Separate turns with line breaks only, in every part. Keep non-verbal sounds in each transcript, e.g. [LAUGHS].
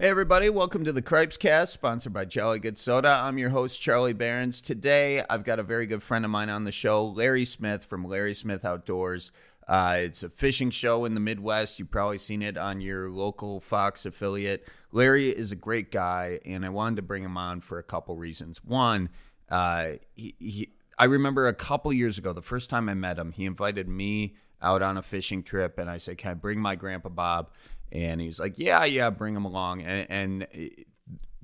Hey everybody, welcome to the Cripes Cast, sponsored by Jolly Good Soda. I'm your host Charlie Berens. Today, I've got a very good friend of mine on the show, Larry Smith from Larry Smith Outdoors. Uh, it's a fishing show in the Midwest. You've probably seen it on your local Fox affiliate. Larry is a great guy, and I wanted to bring him on for a couple reasons. One, uh, he, he, I remember a couple years ago, the first time I met him, he invited me out on a fishing trip, and I said, "Can I bring my grandpa Bob?" And he's like, yeah, yeah, bring him along. And, and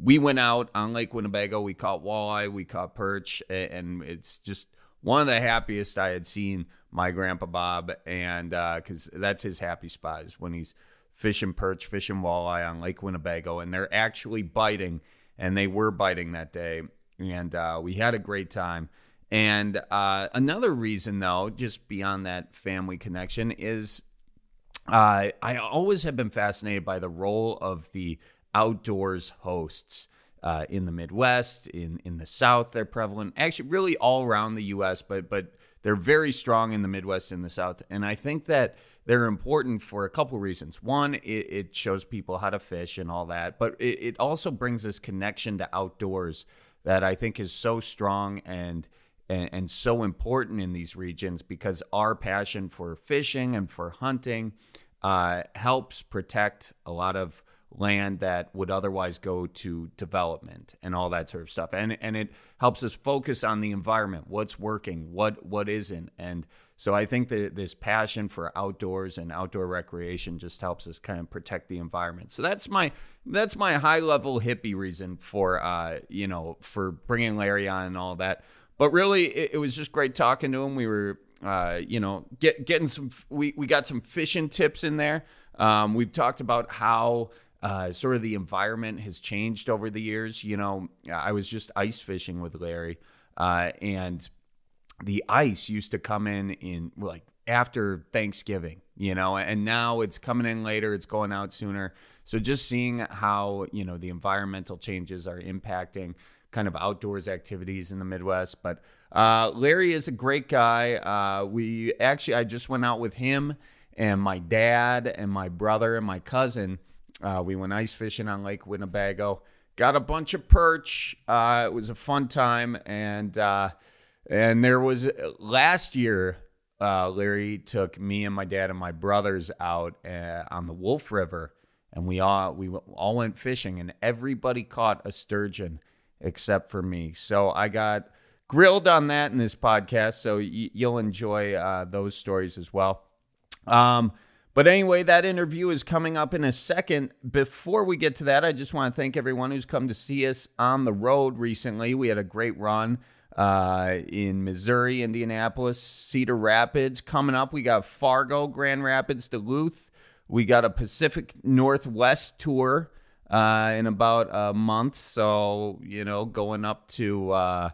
we went out on Lake Winnebago. We caught walleye, we caught perch, and it's just one of the happiest I had seen my grandpa Bob. And because uh, that's his happy spot is when he's fishing perch, fishing walleye on Lake Winnebago, and they're actually biting. And they were biting that day. And uh, we had a great time. And uh, another reason, though, just beyond that family connection, is uh, I always have been fascinated by the role of the outdoors hosts uh, in the Midwest, in in the South. They're prevalent, actually, really all around the U.S., but but they're very strong in the Midwest and the South. And I think that they're important for a couple reasons. One, it, it, shows people how to fish and all that, but it, it also brings this connection to outdoors that I think is so strong and and, and so important in these regions because our passion for fishing and for hunting uh, helps protect a lot of land that would otherwise go to development and all that sort of stuff. And and it helps us focus on the environment what's working what what isn't. And so i think that this passion for outdoors and outdoor recreation just helps us kind of protect the environment. So that's my that's my high level hippie reason for uh you know for bringing larry on and all that but really, it, it was just great talking to him. We were, uh, you know, get, getting some. We we got some fishing tips in there. Um, we've talked about how uh, sort of the environment has changed over the years. You know, I was just ice fishing with Larry, uh, and the ice used to come in in like after Thanksgiving, you know, and now it's coming in later, it's going out sooner. So just seeing how, you know, the environmental changes are impacting kind of outdoors activities in the Midwest. But uh, Larry is a great guy. Uh, we actually, I just went out with him and my dad and my brother and my cousin. Uh, we went ice fishing on Lake Winnebago. Got a bunch of perch. Uh, it was a fun time, and uh, and there was last year. Uh, Larry took me and my dad and my brothers out on the Wolf River, and we all we all went fishing, and everybody caught a sturgeon except for me. So I got grilled on that in this podcast. So y- you'll enjoy uh, those stories as well. Um, but anyway, that interview is coming up in a second. Before we get to that, I just want to thank everyone who's come to see us on the road recently. We had a great run uh, in Missouri, Indianapolis, Cedar Rapids. Coming up, we got Fargo, Grand Rapids, Duluth. We got a Pacific Northwest tour uh, in about a month. So you know, going up to uh,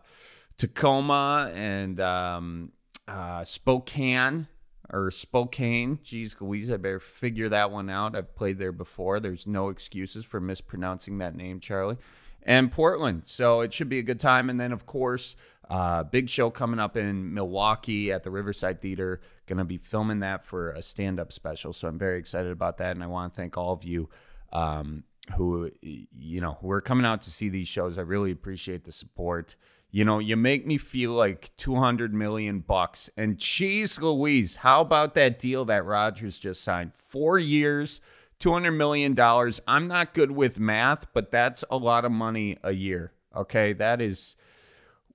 Tacoma and um, uh, Spokane or Spokane. Geez, Louise, I better figure that one out. I've played there before. There's no excuses for mispronouncing that name, Charlie. And Portland. So it should be a good time. And then, of course, uh, big show coming up in Milwaukee at the Riverside Theater. Going to be filming that for a stand up special. So I'm very excited about that. And I want to thank all of you um, who you know we're coming out to see these shows. I really appreciate the support. You know, you make me feel like 200 million bucks. And geez Louise, how about that deal that Rodgers just signed? 4 years, 200 million dollars. I'm not good with math, but that's a lot of money a year. Okay? That is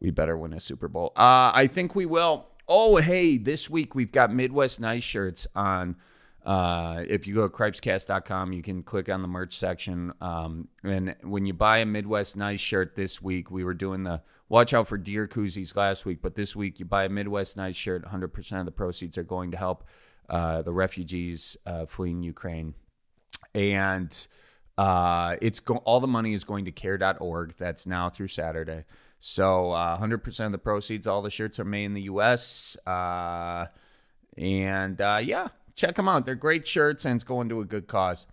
we better win a Super Bowl. Uh I think we will. Oh, hey, this week we've got Midwest Nice shirts on uh, if you go to cripescast.com, you can click on the merch section. Um, and when you buy a Midwest Nice shirt this week, we were doing the watch out for deer koozies last week, but this week you buy a Midwest Nice shirt, 100% of the proceeds are going to help uh, the refugees uh, fleeing Ukraine. And uh, it's go- all the money is going to care.org. That's now through Saturday. So 100% uh, of the proceeds, all the shirts are made in the U.S. And yeah, check them out. They're great shirts and it's going to a good cause.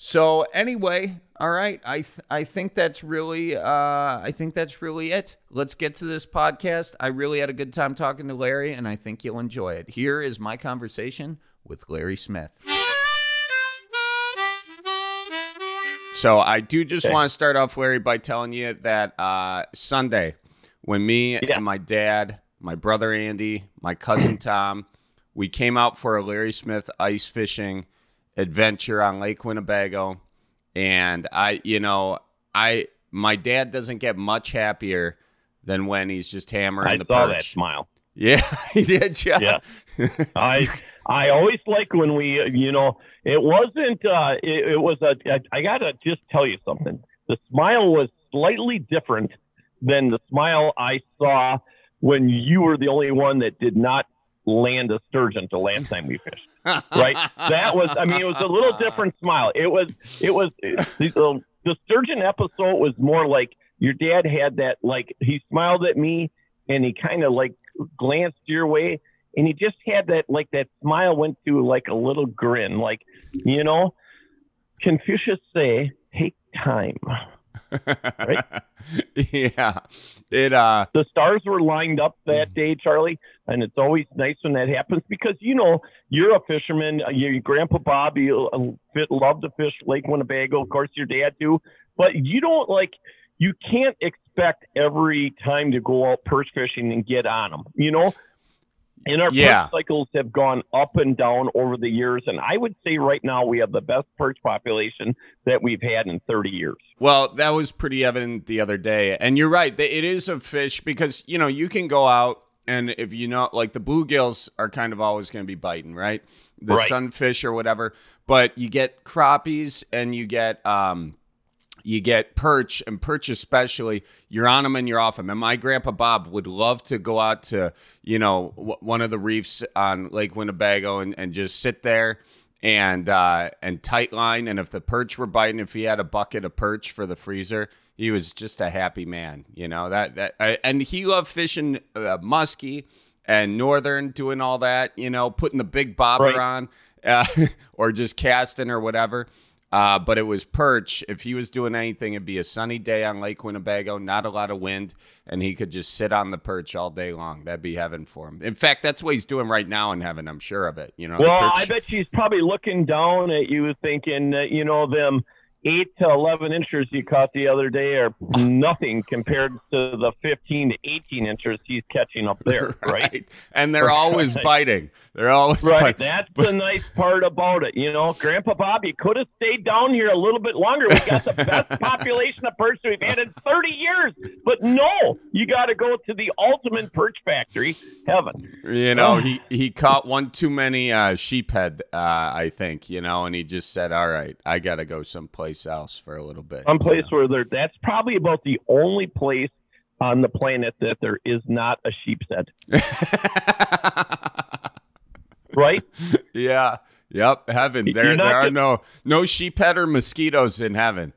So anyway, all right, I th- I think that's really uh, I think that's really it. Let's get to this podcast. I really had a good time talking to Larry, and I think you'll enjoy it. Here is my conversation with Larry Smith. So I do just okay. want to start off, Larry, by telling you that uh, Sunday, when me yeah. and my dad, my brother Andy, my cousin [CLEARS THROAT] Tom, we came out for a Larry Smith ice fishing adventure on Lake Winnebago, and I, you know, I my dad doesn't get much happier than when he's just hammering
I
the
saw
perch.
that smile.
Yeah, [LAUGHS] he did.
Yeah. yeah. I I always like when we, you know, it wasn't. uh It, it was a. I, I gotta just tell you something. The smile was slightly different than the smile I saw when you were the only one that did not land a sturgeon the last [LAUGHS] time we fished. right? That was. I mean, it was a little different smile. It was. It was. The, the um, sturgeon episode was more like your dad had that. Like he smiled at me and he kind of like glanced your way and he just had that like that smile went to like a little grin like you know confucius say take time right? [LAUGHS]
Yeah. It uh
the stars were lined up that day charlie and it's always nice when that happens [LAUGHS] because you know you're a fisherman. Your grandpa bob you uh, love to fish lake winnebago. Of course your dad do. But you don't like you can't expect every time to go out perch fishing and get on them. You know, and our yeah. perch cycles have gone up and down over the years. And I would say right now we have the best perch population that we've had in 30 years.
Well, that was pretty evident the other day. And you're right. It is a fish because, you know, you can go out and if you know, like the bluegills are kind of always going to be biting, right? The right. sunfish or whatever. But you get crappies and you get, um, you get perch and perch especially you're on them and you're off them and my grandpa bob would love to go out to you know w- one of the reefs on lake winnebago and, and just sit there and uh, and tight line. And if the perch were biting if he had a bucket of perch for the freezer he was just a happy man you know that that uh, and he loved fishing uh, muskie and northern doing all that you know putting the big bobber right. on uh, [LAUGHS] or just casting or whatever uh, but it was perch. If he was doing anything, it'd be a sunny day on Lake Winnebago, not a lot of wind, and he could just sit on the perch all day long. That'd be heaven for him. In fact, that's what he's doing right now in heaven. I'm sure of it. You know.
Well, I bet she's probably looking down at you, thinking, that you know, them eight to 11 inches you caught the other day are nothing compared to the 15 to 18 inches he's catching up there, [LAUGHS] right? right.
And they're always biting. They're always
right. Biting. That's but... the nice part about it. You know, Grandpa Bob, you could have stayed down here a little bit longer. We got the [LAUGHS] best population of perch we've had in 30 years. But no, you got to go to the ultimate perch factory, heaven.
You know, oh. he, he caught one too many uh, sheephead, uh, I think, you know, and he just said, all right, I got to go someplace someplace else for a little bit.
Some place where there that's probably about the only place on the planet that there is not a sheep's head. [LAUGHS] right?
Yeah. Yep. Heaven. There there are no no sheephead or mosquitoes in heaven.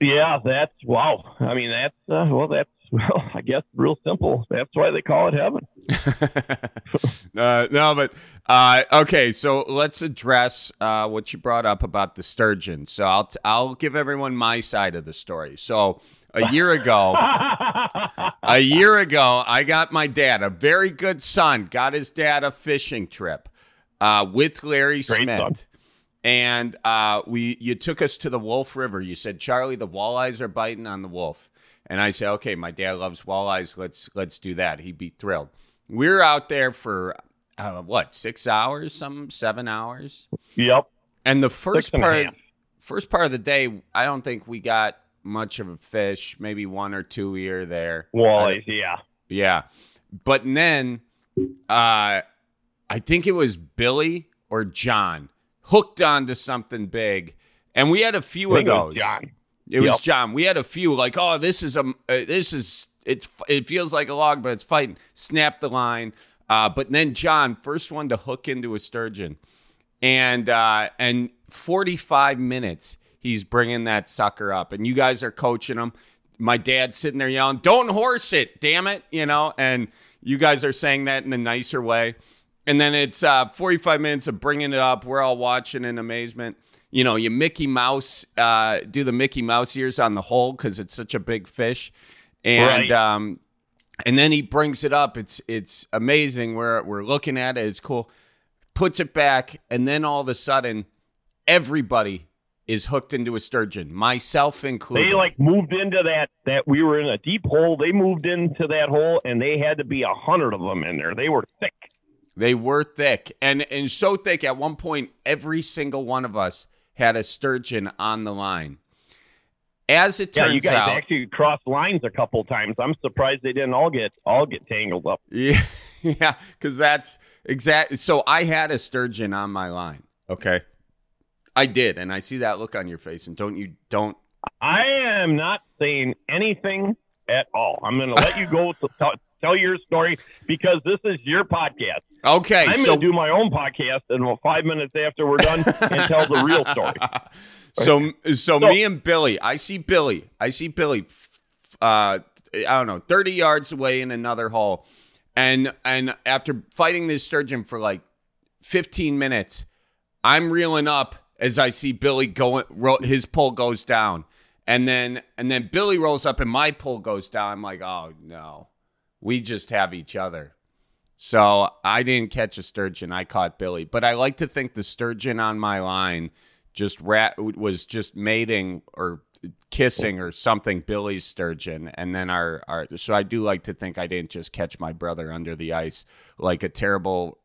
Yeah, that's wow. I mean that's uh, well that's well, I guess real simple. That's why they call it heaven. [LAUGHS]
uh, no, but uh, okay. So let's address uh, what you brought up about the sturgeon. So I'll t- I'll give everyone my side of the story. So a year ago, [LAUGHS] a year ago, I got my dad, a very good son, got his dad a fishing trip uh, with Larry Great Smith. Son. And uh, we, you took us to the Wolf River. You said, Charlie, the walleyes are biting on the Wolf. And I say, okay, my dad loves walleyes. Let's let's do that. He'd be thrilled. We are out there for uh, what six hours, some seven hours.
Yep.
And the first part, first part of the day, I don't think we got much of a fish. Maybe one or two here there.
Walleyes, yeah,
yeah. But then, uh, I think it was Billy or John hooked onto something big, and we had a few of those.
John.
It yep. was John. We had a few like, oh, this is a, uh, this is it's it feels like a log, but it's fighting. Snap the line. Uh, but then John, first one to hook into a sturgeon, and uh, and 45 minutes he's bringing that sucker up, and you guys are coaching him. My dad's sitting there yelling, "Don't horse it, damn it!" You know, and you guys are saying that in a nicer way. And then it's uh, 45 minutes of bringing it up. We're all watching in amazement you know, you Mickey Mouse, uh, do the Mickey Mouse ears on the hole because it's such a big fish, and right. um, and then he brings it up. It's it's amazing. We're we're looking at it. It's cool. Puts it back, and then all of a sudden, everybody is hooked into a sturgeon, myself included.
They like moved into that that we were in a deep hole. They moved into that hole, and they had to be a hundred of them in there. They were thick.
They were thick, and and so thick. At one point, every single one of us had a sturgeon on the line. As it turns
yeah, you guys
out,
actually crossed lines a couple times. I'm surprised they didn't all get all get tangled up. [LAUGHS]
Yeah, yeah, because that's exactly. So I had a sturgeon on my line. Okay, I did, and I see that look on your face. And don't you don't?
I am not saying anything at all. I'm going to let you go to [LAUGHS] tell, your story because this is your podcast.
Okay,
I'm
so
going to do my own podcast, and about five minutes after we're done, and tell the real story. [LAUGHS]
so, so
So-
me and Billy, I see Billy, I see Billy, uh, I don't know, thirty yards away in another hole, and and after fighting this sturgeon for like fifteen minutes, I'm reeling up as I see Billy going, his pull goes down, and then and then Billy rolls up and my pull goes down. I'm like, oh no, we just have each other. So I didn't catch a sturgeon. I caught Billy, but I like to think the sturgeon on my line just rat was just mating or kissing or something Billy's sturgeon, and then our our. So I do like to think I didn't just catch my brother under the ice like a terrible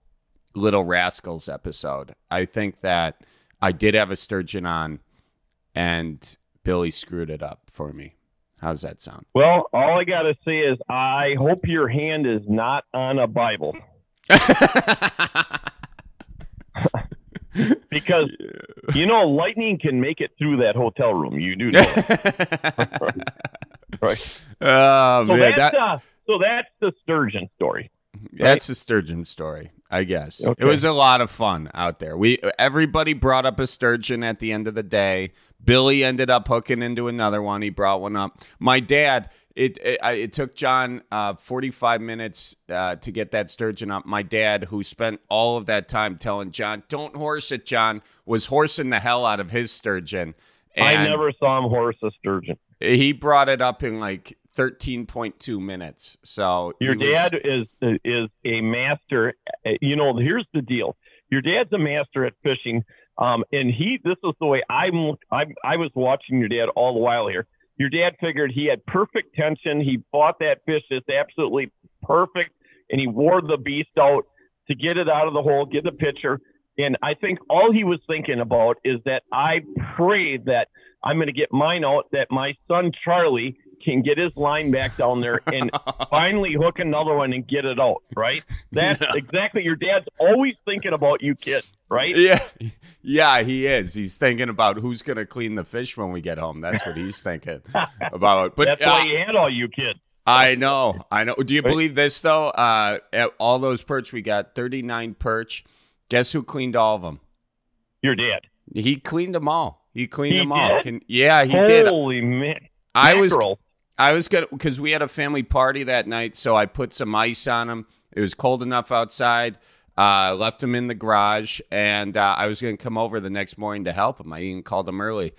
Little Rascals episode. I think that I did have a sturgeon on, and Billy screwed it up for me. How's that sound?
Well, all I got to say is I hope your hand is not on a Bible [LAUGHS] because you know lightning can make it through that hotel room. You do know, [LAUGHS] right?
Oh
So
man,
that's
that,
uh, so that's the sturgeon story.
that's the sturgeon story. I guess
Okay.
it was a lot of fun out there. We everybody brought up a sturgeon at the end of the day. Billy ended up hooking into another one. He brought one up. My dad. It it, it took John uh, forty five minutes uh, to get that sturgeon up. My dad, who spent all of that time telling John, "Don't horse it," John was horsing the hell out of his sturgeon.
I never saw him horse a sturgeon.
He brought it up in like 13.2 minutes. So
Your
was-
dad is is a master. uh, You know, here's the deal. Your dad's a master at fishing, um, and he. This is the way I'm. I'm, I was watching your dad all the while here. Your dad figured he had perfect tension. He fought that fish just absolutely perfect, and he wore the beast out to get it out of the hole, get the picture. And I think all he was thinking about is that I pray that I'm going to get mine out, that my son Charlie can get his line back down there and [LAUGHS] finally hook another one and get it out, right? That's
Yeah.
exactly your dad's always thinking about you kid, right?
Yeah, yeah, he is. He's thinking about who's going to clean the fish when we get home. That's what he's thinking [LAUGHS] about. But
That's
uh,
why he had all you kids.
I know, I know. Do you believe this though? Uh, all those perch, we got 39 perch. Guess who cleaned all of them?
Your dad.
He cleaned them all. He cleaned
He
them all. Can, yeah, he did.
Holy man.
I was. I was gonna because we had a family party that night, so I put some ice on him. It was cold enough outside. Uh, left him in the garage, and uh, I was gonna come over the next morning to help him. I even called him early,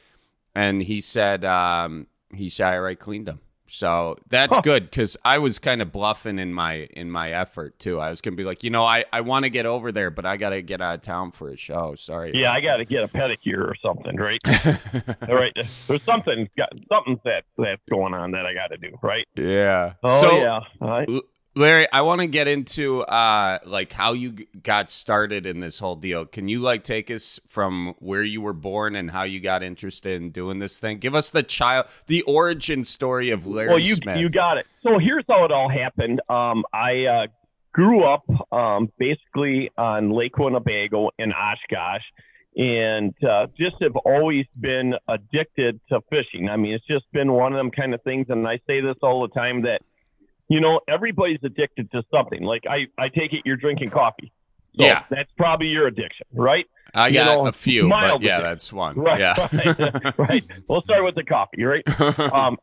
and he said um, he said I already cleaned them. So that's
Huh.
good because I was kind of bluffing in my in my effort too. I was gonna be like, you know, I, I want to get over there, but I gotta get out of town for a show. Sorry.
Yeah, I got to [LAUGHS] get a pedicure or something, right? [LAUGHS] All right. There's something got something that that's going on that I got to do, right?
yeah.
Oh
so,
yeah. All right.
Larry, I want to get into uh like how you got started in this whole deal. Can you like take us from where you were born and how you got interested in doing this thing? Give us the child the origin story of Larry
well, you
Smith.
you got it. So here's how it all happened. Um, I uh, grew up um, basically on Lake Winnebago in Oshkosh, and uh, just have always been addicted to fishing. I mean, it's just been one of them kind of things. And I say this all the time that you know everybody's addicted to something. Like I I take it you're drinking coffee. So
Yeah.
that's probably your addiction, right?
I
you
got
know,
a few, but yeah,
addiction.
that's one.
Right,
Yeah. [LAUGHS]
right, right. We'll start with the coffee, right? [LAUGHS] um,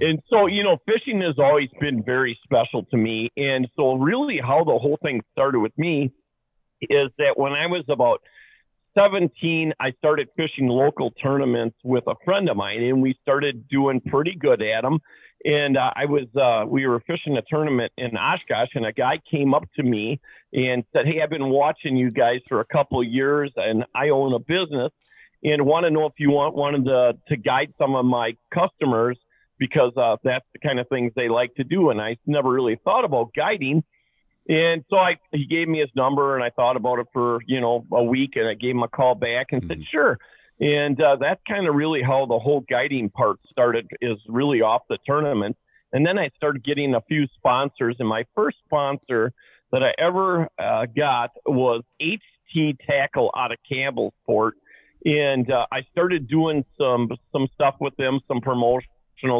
and so you know, fishing has always been very special to me. And so, really, how the whole thing started with me is that when I was about 17, I started fishing local tournaments with a friend of mine, and we started doing pretty good at them. And uh, I was, uh, we were fishing a tournament in Oshkosh, and a guy came up to me and said, "Hey, I've been watching you guys for a couple of years, and I own a business." and want to know if you want wanted to to guide some of my customers because uh, that's the kind of things they like to do. And I never really thought about guiding. And so I, he gave me his number and I thought about it for, you know, a week and I gave him a call back and mm-hmm. said, sure. And uh, that's kind of really how the whole guiding part started is really off the tournament. And then I started getting a few sponsors and my first sponsor that I ever uh, got was HT Tackle out of Campbellsport. And uh, I started doing some, some stuff with them, some promotion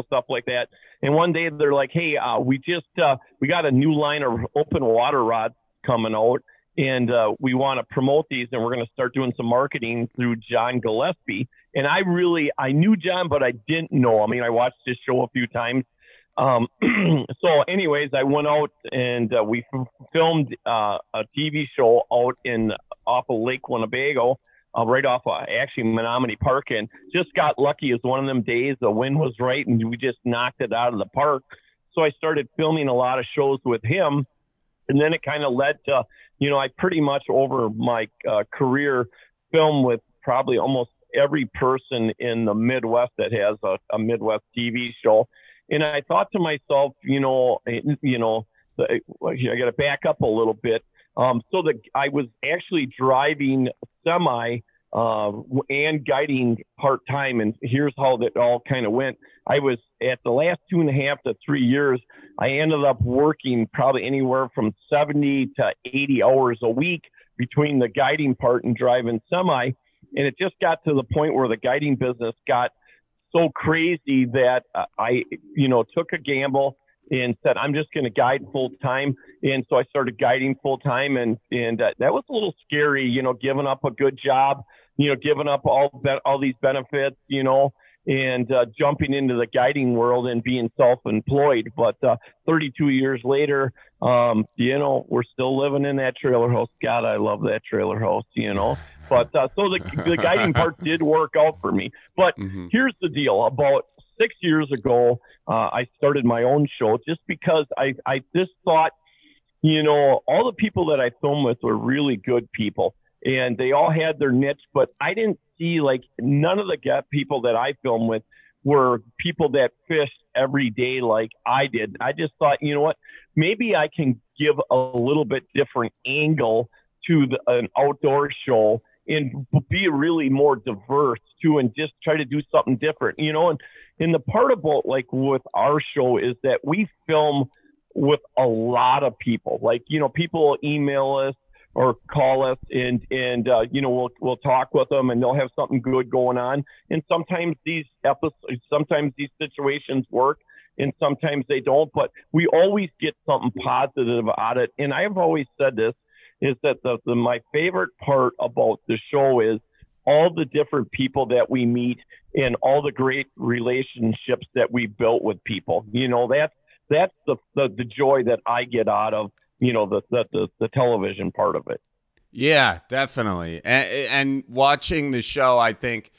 stuff like that. And one day they're like, "Hey, uh, we just uh, we got a new line of open water rods coming out, and uh, we want to promote these, and we're going to start doing some marketing through John Gillespie." And I really I knew John, but I didn't know. I mean, I watched his show a few times. Um, [CLEARS THROAT] so, anyways, I went out and uh, we f- filmed uh, a TV show out in off of Lake Winnebago uh, right off of actually Menominee Park and just got lucky. Was one of them days the wind was right and we just knocked it out of the park. So I started filming a lot of shows with him. And then it kind of led to, you know, I pretty much over my uh, career film with probably almost every person in the Midwest that has a, a Midwest TV show. And I thought to myself, you know, you know, I got to back up a little bit. Um, so that I was actually driving semi uh, and guiding part time. And here's how that all kind of went. I was at the last two and a half to three years, I ended up working probably anywhere from 70 to 80 hours a week between the guiding part and driving semi. And it just got to the point where the guiding business got so crazy that I, you know, took a gamble and said, I'm just going to guide full time. And so I started guiding full time, and and uh, that was a little scary, you know, giving up a good job, you know, giving up all be- all these benefits, you know, and uh, jumping into the guiding world and being self-employed. But uh, 32 years later, um, you know, we're still living in that trailer house. God, I love that trailer house, you know. But uh, so the, the guiding part [LAUGHS] did work out for me. But mm-hmm. here's the deal about six years ago, uh, I started my own show just because I, I just thought, you know, all the people that I filmed with were really good people and they all had their niche, but I didn't see like none of the people that I filmed with were people that fished every day like I did. I just thought, you know what, maybe I can give a little bit different angle to the, an outdoor show and be really more diverse too and just try to do something different you know and and the part about like with our show is that we film with a lot of people. Like, you know, people email us or call us and and uh, you know we'll we'll talk with them and they'll have something good going on and sometimes these episodes sometimes these situations work and sometimes they don't but we always get something positive out of it and i've always said this is that the, the my favorite part about the show is all the different people that we meet and all the great relationships that we built with people. You know, that's that's the the, the joy that I get out of you know the, the the the television part of it.
Yeah, definitely. And, and watching the show, I think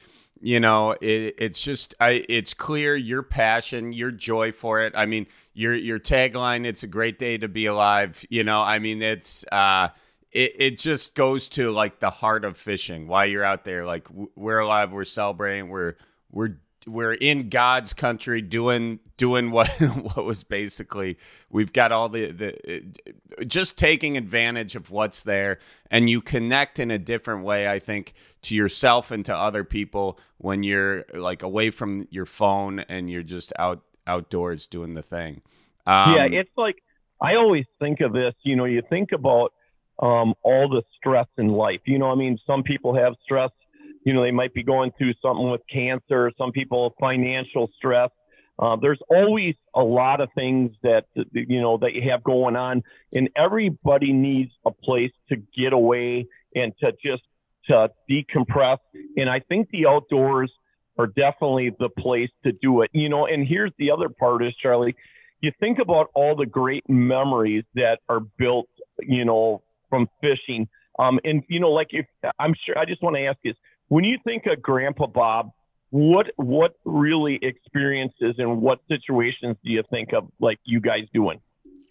you know it, it's just I, it's clear your passion your joy for it i mean your your tagline it's a great day to be alive you know i mean it's uh it, it just goes to like the heart of fishing why you're out there like we're alive we're celebrating we're we're we're in God's country doing doing what [LAUGHS] what was basically we've got all the the just taking advantage of what's there and you connect in a different way I think to yourself and to other people when you're like away from your phone and you're just out outdoors doing the thing.
Um, yeah, it's like I always think of this, you know, you think about um, all the stress in life. You know, I mean, some people have stress. You know, they might be going through something with cancer. Some people financial stress. Uh, there's always a lot of things that you know that you have going on, and everybody needs a place to get away and to just to decompress. And I think the outdoors are definitely the place to do it. You know, and here's the other part is Charlie, you think about all the great memories that are built, you know, from fishing. Um, and you know, like if I'm sure, I just want to ask is when you think of Grandpa Bob, what what really experiences and what situations do you think of like you guys doing?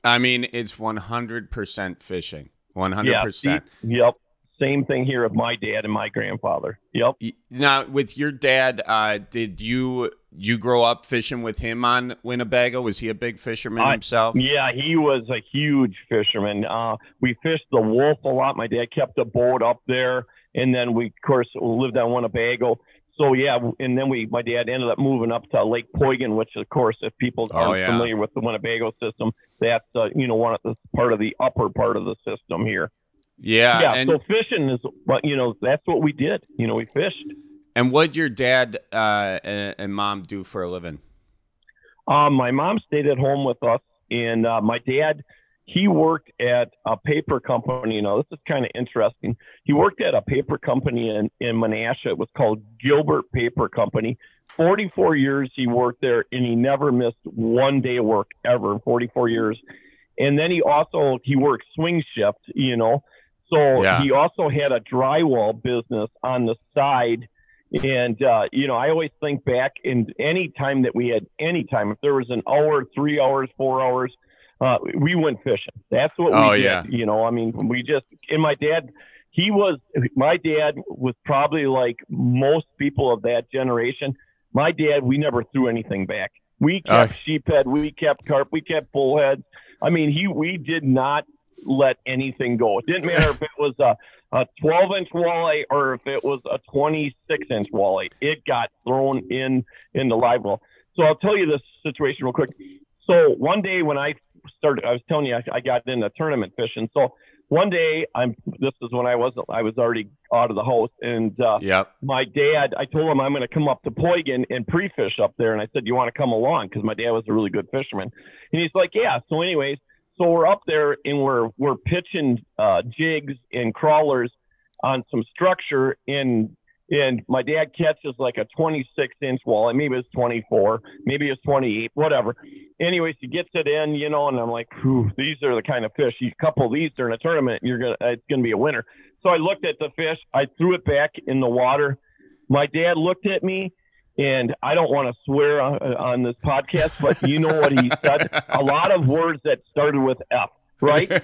I mean, it's 100% fishing. 100%.
Yeah, yep. same thing here of my dad and my grandfather. Yep.
Now, with your dad, uh, did you you grow up fishing with him on Winnebago? Was he a big fisherman
I-
himself?
Yeah, he was a huge fisherman. Uh, we fished the Wolf a lot. My dad kept a boat up there, and then we, of course, lived on Winnebago. So yeah, and then we, my dad ended up moving up to Lake Poygan, which of course, if people
Oh,
aren't
yeah.
familiar with the Winnebago system, that's uh, you know one of the part of the upper part of the system here.
Yeah,
yeah,
and
so fishing is what you know. That's what we did. You know, we fished.
and what your dad uh, and, and mom do for a living?
Um, my mom stayed at home with us, and uh, my dad, he worked at a paper company. You know, this is kind of interesting. He worked at a paper company in in Menasha. It was called Gilbert Paper Company. 44 years he worked there, and he never missed one day of work ever. in 44 years, and then he also he worked swing shift. You know, so
Yeah.
he also had a drywall business on the side. And uh, you know, I always think back in any time that we had any time, if there was an hour, three hours, four hours, uh, we went fishing. That's what
Oh,
we did.
yeah.
You know, I mean, we just and my dad, he was my dad was probably like most people of that generation. My dad, we never threw anything back. We kept
Uh.
sheephead, we kept carp, we kept bullheads. I mean, he we did not let anything go. It didn't matter if it was a a 12 inch walleye or if it was a 26 inch walleye. It got thrown in in the live well. So I'll tell you this situation real quick. So one day when I started, I was telling you I, I got into tournament fishing. So one day I'm this is when I wasn't I was already out of the house and uh,
Yep.
my dad, I told him I'm going to come up to Poygan and pre-fish up there, and I said, "You want to come along?" Because my dad was a really good fisherman, and he's like, "Yeah." So, anyways, so we're up there and we're we're pitching uh, jigs and crawlers on some structure, and and my dad catches like a 26 inch walleye, maybe it's 24, maybe it's 28, whatever. Anyways, he gets it in, you know, and I'm like, these are the kind of fish. You couple these during a tournament, you're gonna uh, it's gonna be a winner. So I looked at the fish, I threw it back in the water. My dad looked at me, and I don't want to swear on, on this podcast, but you know what he said? [LAUGHS] A lot of words that started with F, right? [LAUGHS]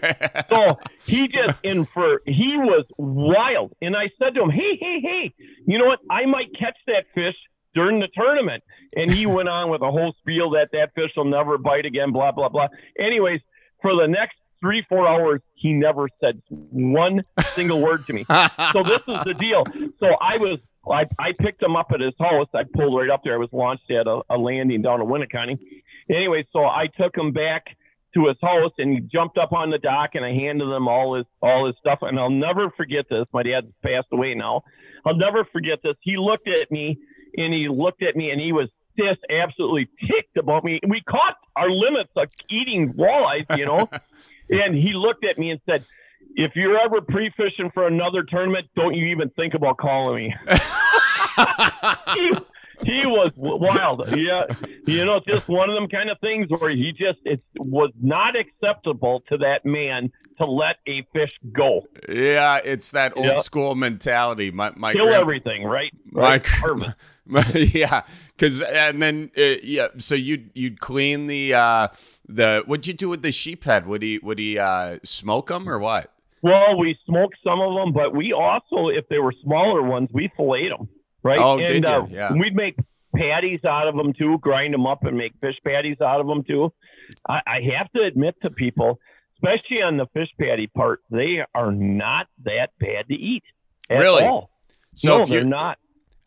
So he just infer he was wild. And I said to him, Hey, hey, hey, you know what? I might catch that fish during the tournament. And he went on with a whole spiel that that fish will never bite again, blah, blah, blah. Anyways, for the next three, four hours, he never said one single word to me. [LAUGHS] So this is the deal. So I was I, I picked him up at his house. I pulled right up there. I was launched at a, a landing down in Winneconne. Anyway, so I took him back to his house and he jumped up on the dock and I handed him all his all his stuff. And I'll never forget this. My dad's passed away now. I'll never forget this. He looked at me and he looked at me and he was just absolutely ticked about me. We caught our limits of eating walleyes, you know. [LAUGHS] and he looked at me and said, if you're ever pre-fishing for another tournament, don't you even think about calling me. [LAUGHS] he, he was wild. Yeah, you know, just one of them kind of things where he just it was not acceptable to that man to let a fish go,
yeah, it's that old
Yeah.
school mentality. My my
kill
grandpa-
everything, right?
My,
right? [LAUGHS] Harvest.
yeah, because and then uh, yeah, so you you'd clean the uh the what'd you do with the sheep head? Would he would he uh smoke them or what?
Well, we smoked some of them, but we also, if they were smaller ones, we filleted them, right?
Oh,
and
did you?
Uh,
Yeah.
we'd make patties out of them too, grind them up and make fish patties out of them too. I, I have to admit to people, especially on the fish patty part, they are not that bad to eat at
Really?
all.
So
no, they're not.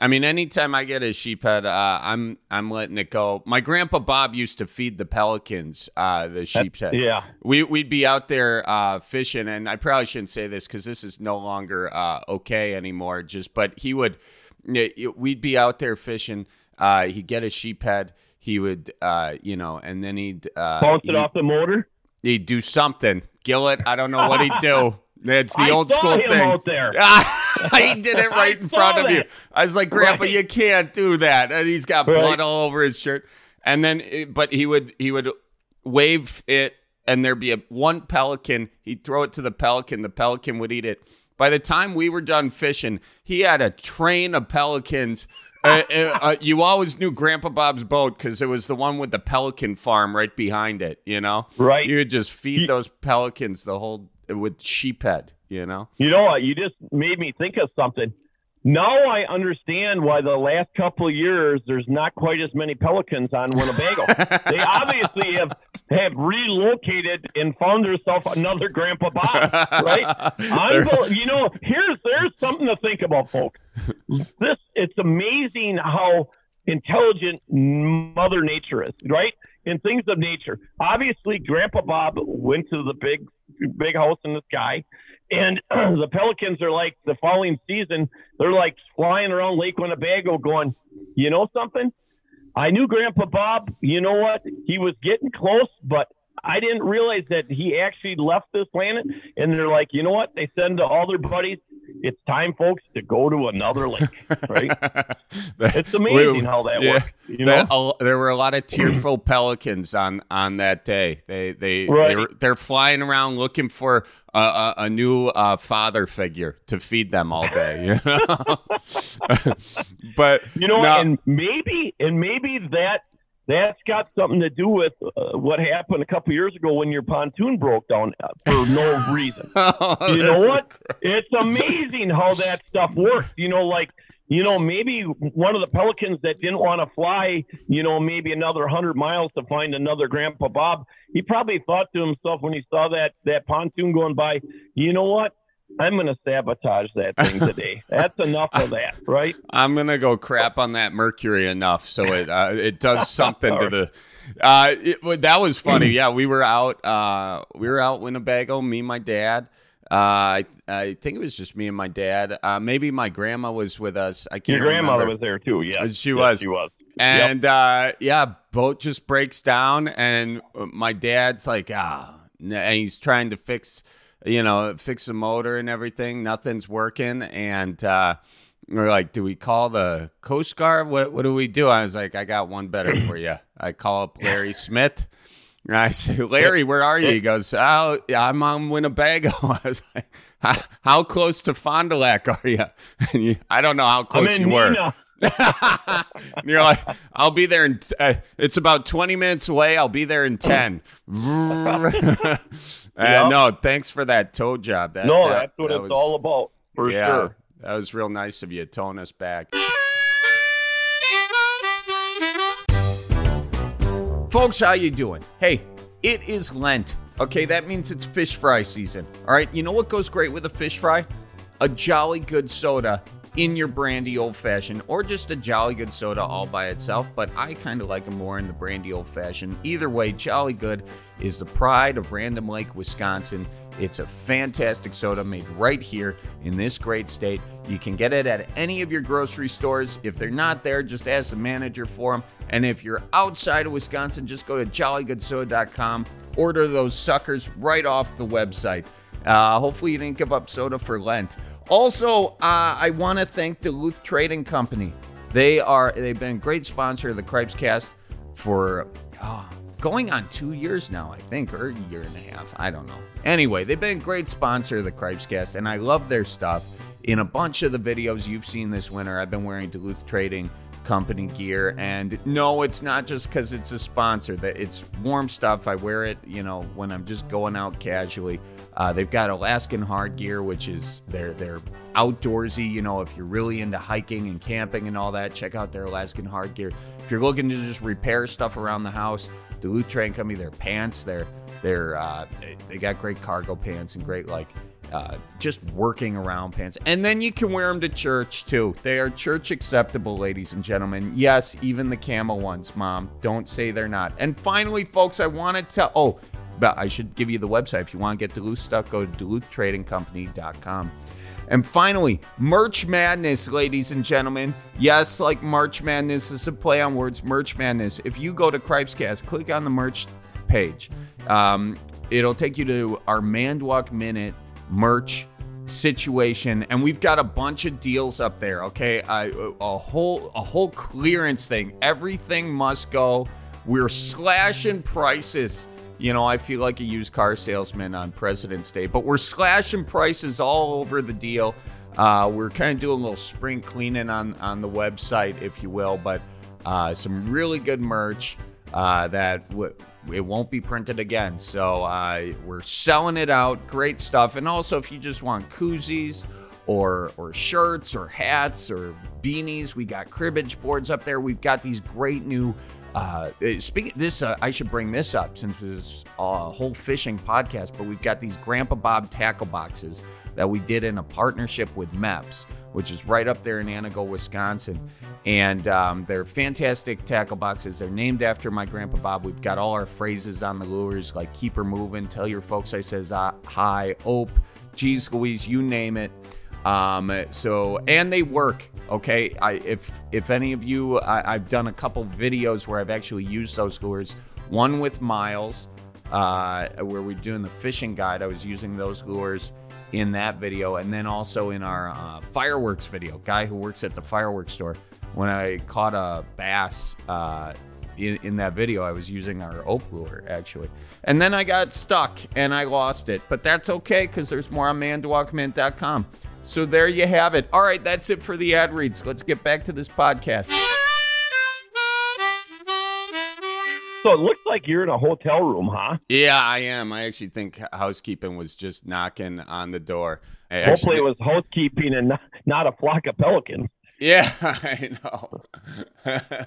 I mean, anytime I get a sheep head, uh, I'm I'm letting it go. My grandpa Bob used to feed the pelicans uh, the sheep's head.
Yeah.
We we'd be out there uh, fishing, and I probably shouldn't say this because this is no longer uh, okay anymore. Just, but he would, we'd be out there fishing. Uh, he'd get a sheep head. He would, uh, you know, and then he'd uh,
Bounce it off the motor.
he'd do something. Gillet, I don't know what he'd do. [LAUGHS] That's the
I
old school thing.
out there. [LAUGHS]
he did it [LAUGHS] right in front of you. I was like, Grandpa,
Right.
you can't do that. And he's got
Right.
blood all over his shirt. And then, but he would he would wave it, and there'd be a one pelican. He'd throw it to the pelican. The pelican would eat it. By the time we were done fishing, he had a train of pelicans. Uh, uh, uh, you always knew Grandpa Bob's boat because it was the one with the pelican farm right behind it. You know,
Right.
You would just feed those pelicans the whole with sheephead. You know.
You know what? You just made me think of something. Now I understand why the last couple of years there's not quite as many pelicans on Winnebago. [LAUGHS] they obviously have have relocated and found herself another Grandpa Bob, right? [LAUGHS] Unbel- you know, here's there's something to think about, folks. This it's amazing how intelligent Mother Nature is, right? In things of nature. Obviously, Grandpa Bob went to the big big house in the sky and [CLEARS THROAT] the Pelicans are like the following season, they're like flying around Lake Winnebago going, you know something? I knew Grandpa Bob, you know what? He was getting close, but I didn't realize that he actually left this planet. And they're like, you know what? They send to all their buddies, it's time, folks, to go to another lake. Right? [LAUGHS] it's amazing we, how that yeah, works. You know,
that, there were a lot of [CLEARS THROAT] tearful pelicans on on that day. They they right. they're, they're flying around looking for a, a, a new uh, father figure to feed them all day. You know, [LAUGHS] [LAUGHS] but
you know, now, and maybe and maybe that that's got something to do with uh, what happened a couple years ago when your pontoon broke down uh, for no [LAUGHS] reason. oh, you know what? It's amazing how that stuff works. You know, like you know, maybe one of the pelicans that didn't want to fly, you know, maybe another hundred miles to find another Grandpa Bob. He probably thought to himself when he saw that that pontoon going by, you know what? I'm going to sabotage that thing today. [LAUGHS] That's enough of that, right?
I'm going to go crap on that mercury enough so it uh, it does [LAUGHS] something to the. Uh, it, that was funny. Yeah, we were out. Uh, we were out Winnebago. Me, and my dad. Uh, I, I think it was just me and my dad. Uh, maybe my grandma was with us. I can't.
Your grandmother
remember.
was there too. Yeah,
she was.
She was.
And yep. uh, yeah, boat just breaks down, and my dad's like, ah, and he's trying to fix you know, fix the motor and everything. Nothing's working. And uh, we're like, do we call the Coast Guard? What, what do we do? I was like, I got one better for you. I call up Larry Smith. And I say, Larry, where are you? He goes, Oh, I'm on Winnebago. [LAUGHS] I was like, How, how close to Fond du Lac are you? [LAUGHS] And you? I don't know how close you were. [LAUGHS] and you're like, I'll be there in. T- uh, it's about 20 minutes away. I'll be there in 10. Uh, no, thanks for that tow job. That,
no, that, that's what that it's was, all about for yeah, sure.
That was real nice of you towing us back. Folks, how you doing? Hey, it is Lent. Okay, that means it's fish fry season. All right, you know what goes great with a fish fry? A jolly good soda in your brandy old fashioned or just a jolly good soda all by itself, but I kind of like them more in the brandy old fashioned. Either way, Jolly Good is the pride of Random Lake, Wisconsin. It's a fantastic soda made right here in this great state. You can get it at any of your grocery stores. If they're not there, just ask the manager for them. And if you're outside of Wisconsin, just go to jollygoodsoda.com. Order those suckers right off the website. Uh, hopefully, you didn't give up soda for Lent. Also, uh, I want to thank Duluth Trading Company. They are they've been a great sponsor of the Cripes Cast for oh, going on two years now, I think, or a year and a half. I don't know. Anyway, they've been a great sponsor of the Cripes Cast, and I love their stuff. In a bunch of the videos you've seen this winter, I've been wearing Duluth Trading Company gear, and no, it's not just because it's a sponsor. That it's warm stuff. I wear it, you know, when I'm just going out casually. Uh, they've got Alaskan hard gear, which is they're they're outdoorsy. You know, if you're really into hiking and camping and all that, check out their Alaskan hard gear. If you're looking to just repair stuff around the house, Duluth Trading Company, their pants, they're they're uh, they, they got great cargo pants and great like uh, just working around pants. And then you can wear them to church too. They are church acceptable, ladies and gentlemen. Yes, even the camel ones, mom. Don't say they're not. And finally, folks, I wanted to. Oh, but I should give you the website. If you want to get Duluth stuff, go to duluthtradingcompany.com. And finally, Merch Madness, ladies and gentlemen. Yes, like March Madness is a play on words, Merch Madness. If you go to Cripescast, click on the merch page. Um, it'll take you to our Manitowoc Minute merch situation and we've got a bunch of deals up there okay I, a whole a whole clearance thing everything must go we're slashing prices you know, I feel like a used car salesman on President's Day, but we're slashing prices all over the deal. Uh, we're kind of doing a little spring cleaning on, on the website, if you will, but uh, some really good merch. uh, that w- it won't be printed again. So uh, we're selling it out. Great stuff. And also, if you just want koozies or or shirts or hats or beanies, we got cribbage boards up there. We've got these great new. Uh, speaking this, uh, I should bring this up since this is a whole fishing podcast. But we've got these Grandpa Bob tackle boxes that we did in a partnership with Mepps, which is right up there in Antigo, Wisconsin. And um, they're fantastic tackle boxes. They're named after my grandpa Bob. We've got all our phrases on the lures, like keep her moving, tell your folks I says uh, hi, ope, geez Louise, you name it. Um, so and they work. Okay, I, if if any of you, I, have done a couple videos where I've actually used those lures. One with Miles, uh, where we're doing the fishing guide. I was using those lures in that video, and then also in our uh, fireworks video. Guy who works at the fireworks store. When I caught a bass uh, in, in that video, I was using our oak lure actually, and then I got stuck and I lost it. But that's okay because there's more on manitowoc.com. So there you have it. All right, that's it for the ad reads. Let's get back to this podcast.
So it looks like you're in a hotel room, huh?
Yeah, I am. I actually think housekeeping was just knocking on the door.
I Hopefully, actually... it was housekeeping and not, not a flock of pelicans.
Yeah, [LAUGHS] I know. [LAUGHS]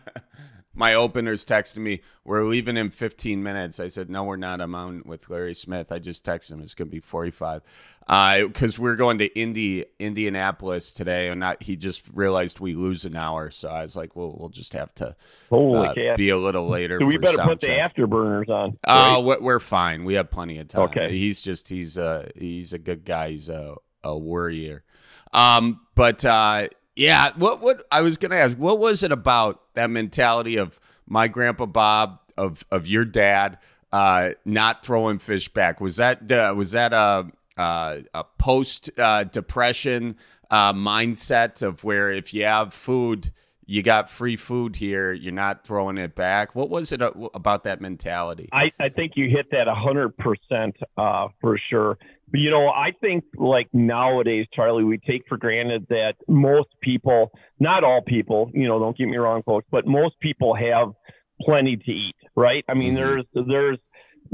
my openers texted me, "We're leaving in 15 minutes." I said, "No, we're not. I'm on with Larry Smith." I just texted him. It's gonna be 45, because uh, we're going to Indy, Indianapolis today, and not, he just realized we lose an hour. So I was like, "Well, we'll just have to uh, be a little later."
So we better put check. the afterburners on.
Oh, uh, we're fine. We have plenty of time. Okay. He's just he's a he's a good guy. He's a a worrier. Um, but uh yeah, what what I was gonna ask, what was it about that mentality of my grandpa Bob, of of your dad, uh, not throwing fish back? Was that uh, was that a a, a post uh, depression uh, mindset of where if you have food, you got free food here, you're not throwing it back? What was it uh, about that mentality?
I, I think you hit that hundred percent uh, for sure. But, you know, I think like nowadays, Charlie, we take for granted that most people, not all people, you know, don't get me wrong, folks, but most people have plenty to eat, right? I mean, mm-hmm. there's, there's,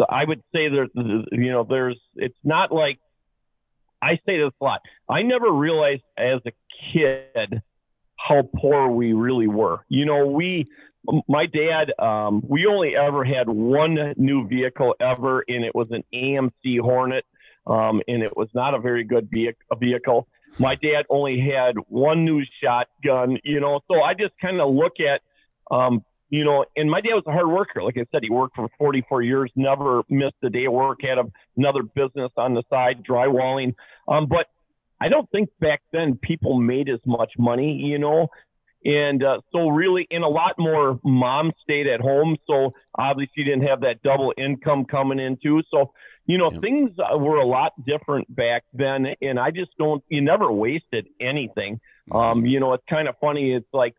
I would say there's, you know, there's, it's not like, I say this a lot. I never realized as a kid how poor we really were. You know, we, my dad, um, we only ever had one new vehicle ever, and it was an AMC Hornet um, and it was not a very good vehicle. My dad only had one new shotgun, you know, so I just kind of look at, um, you know, and my dad was a hard worker. Like I said, he worked for 44 years, never missed a day of work, had another business on the side, drywalling. Um, but I don't think back then people made as much money, you know. And uh, so, really, and a lot more moms stayed at home. So, obviously, didn't have that double income coming in, too. So, you know, yeah. things uh, were a lot different back then, and I just don't. You never wasted anything. Mm-hmm. Um, you know, it's kind of funny. It's like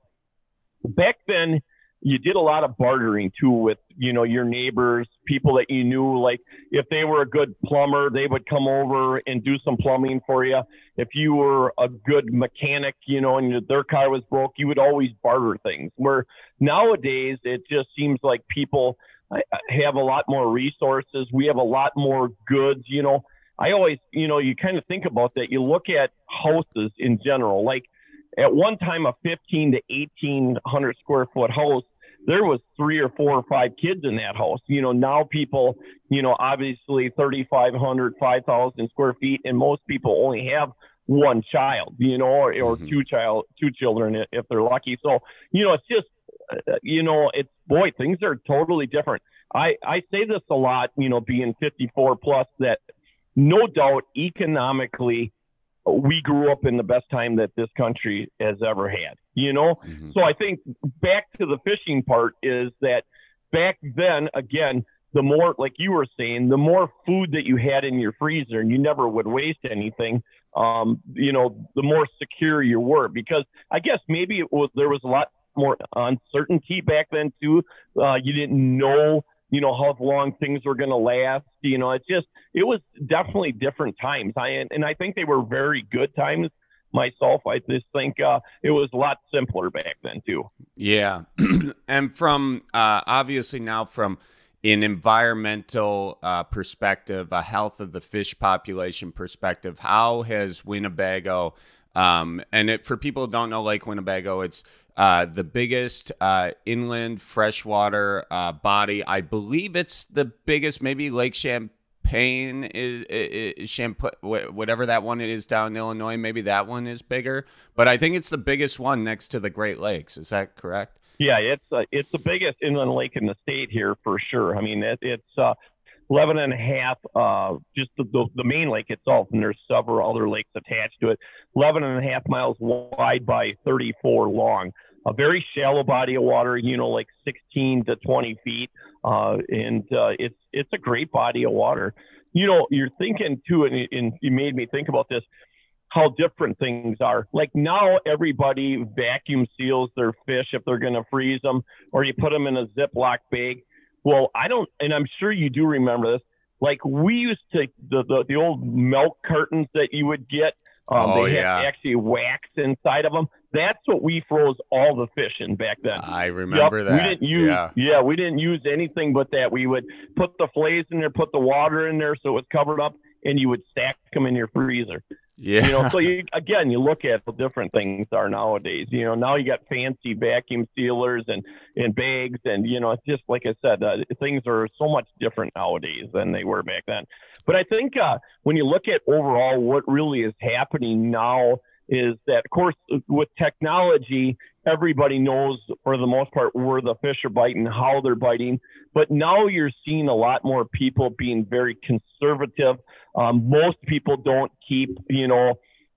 back then you did a lot of bartering too with you know your neighbors people that you knew like if they were a good plumber they would come over and do some plumbing for you if you were a good mechanic you know and their car was broke you would always barter things where nowadays it just seems like people have a lot more resources. We have a lot more goods. You know, I always, you know, you kind of think about that. You look at houses in general. Like at one time, a 15 to 1800 square foot house, there was three or four or five kids in that house. You know, now people, you know, obviously 3,500, 5,000 square feet, and most people only have one child, you know, or, or mm-hmm. two child, two children if they're lucky. So, you know, it's just uh, you know, it's boy, things are totally different. I, I say this a lot, you know, being 54 plus, that no doubt economically, we grew up in the best time that this country has ever had, you know? Mm-hmm. So I think back to the fishing part is that back then, again, the more, like you were saying, the more food that you had in your freezer and you never would waste anything, um, you know, the more secure you were. Because I guess maybe it was, there was a lot more uncertainty back then too. Uh, you didn't know, you know, how long things were going to last. You know, it's just it was definitely different times. I and I think they were very good times myself. I just think uh, it was a lot simpler back then too.
Yeah, [CLEARS THROAT] and from uh, obviously now from an environmental uh, perspective, a health of the fish population perspective, how has Winnebago um, and it, for people who don't know Lake Winnebago, it's uh, the biggest uh, inland freshwater uh, body. I believe it's the biggest, maybe Lake Champlain is, is, is whatever that one is down in Illinois. Maybe that one is bigger, but I think it's the biggest one next to the Great Lakes. Is that correct?
Yeah, it's uh, it's the biggest inland lake in the state here for sure. I mean, it, it's uh, 11 and a half, uh, just the, the, the, main lake itself, and there's several other lakes attached to it. 11 and a half miles wide by 34 long. A very shallow body of water, you know, like 16 to 20 feet, uh, and uh, it's it's a great body of water. You know, you're thinking too, and, and you made me think about this how different things are. Like now, everybody vacuum seals their fish if they're going to freeze them, or you put them in a Ziploc bag. Well, I don't, and I'm sure you do remember this. Like we used to the the, the old milk cartons that you would get. Um,
oh,
they
yeah.
had actually wax inside of them. That's what we froze all the fish in back then.
I remember
yep,
that.
We didn't use
yeah.
yeah, we didn't use anything but that. We would put the fillets in there, put the water in there so it was covered up, and you would stack them in your freezer.
Yeah.
You know, so you, [LAUGHS] again, you look at the different things are nowadays. You know, now you got fancy vacuum sealers and and bags, and you know, it's just like I said, uh, things are so much different nowadays than they were back then. But I think uh, when you look at overall what really is happening now is that, of course, with technology, everybody knows for the most part where the fish are biting, how they're biting. But now you're seeing a lot more people being very conservative. Um, most people don't keep, you know,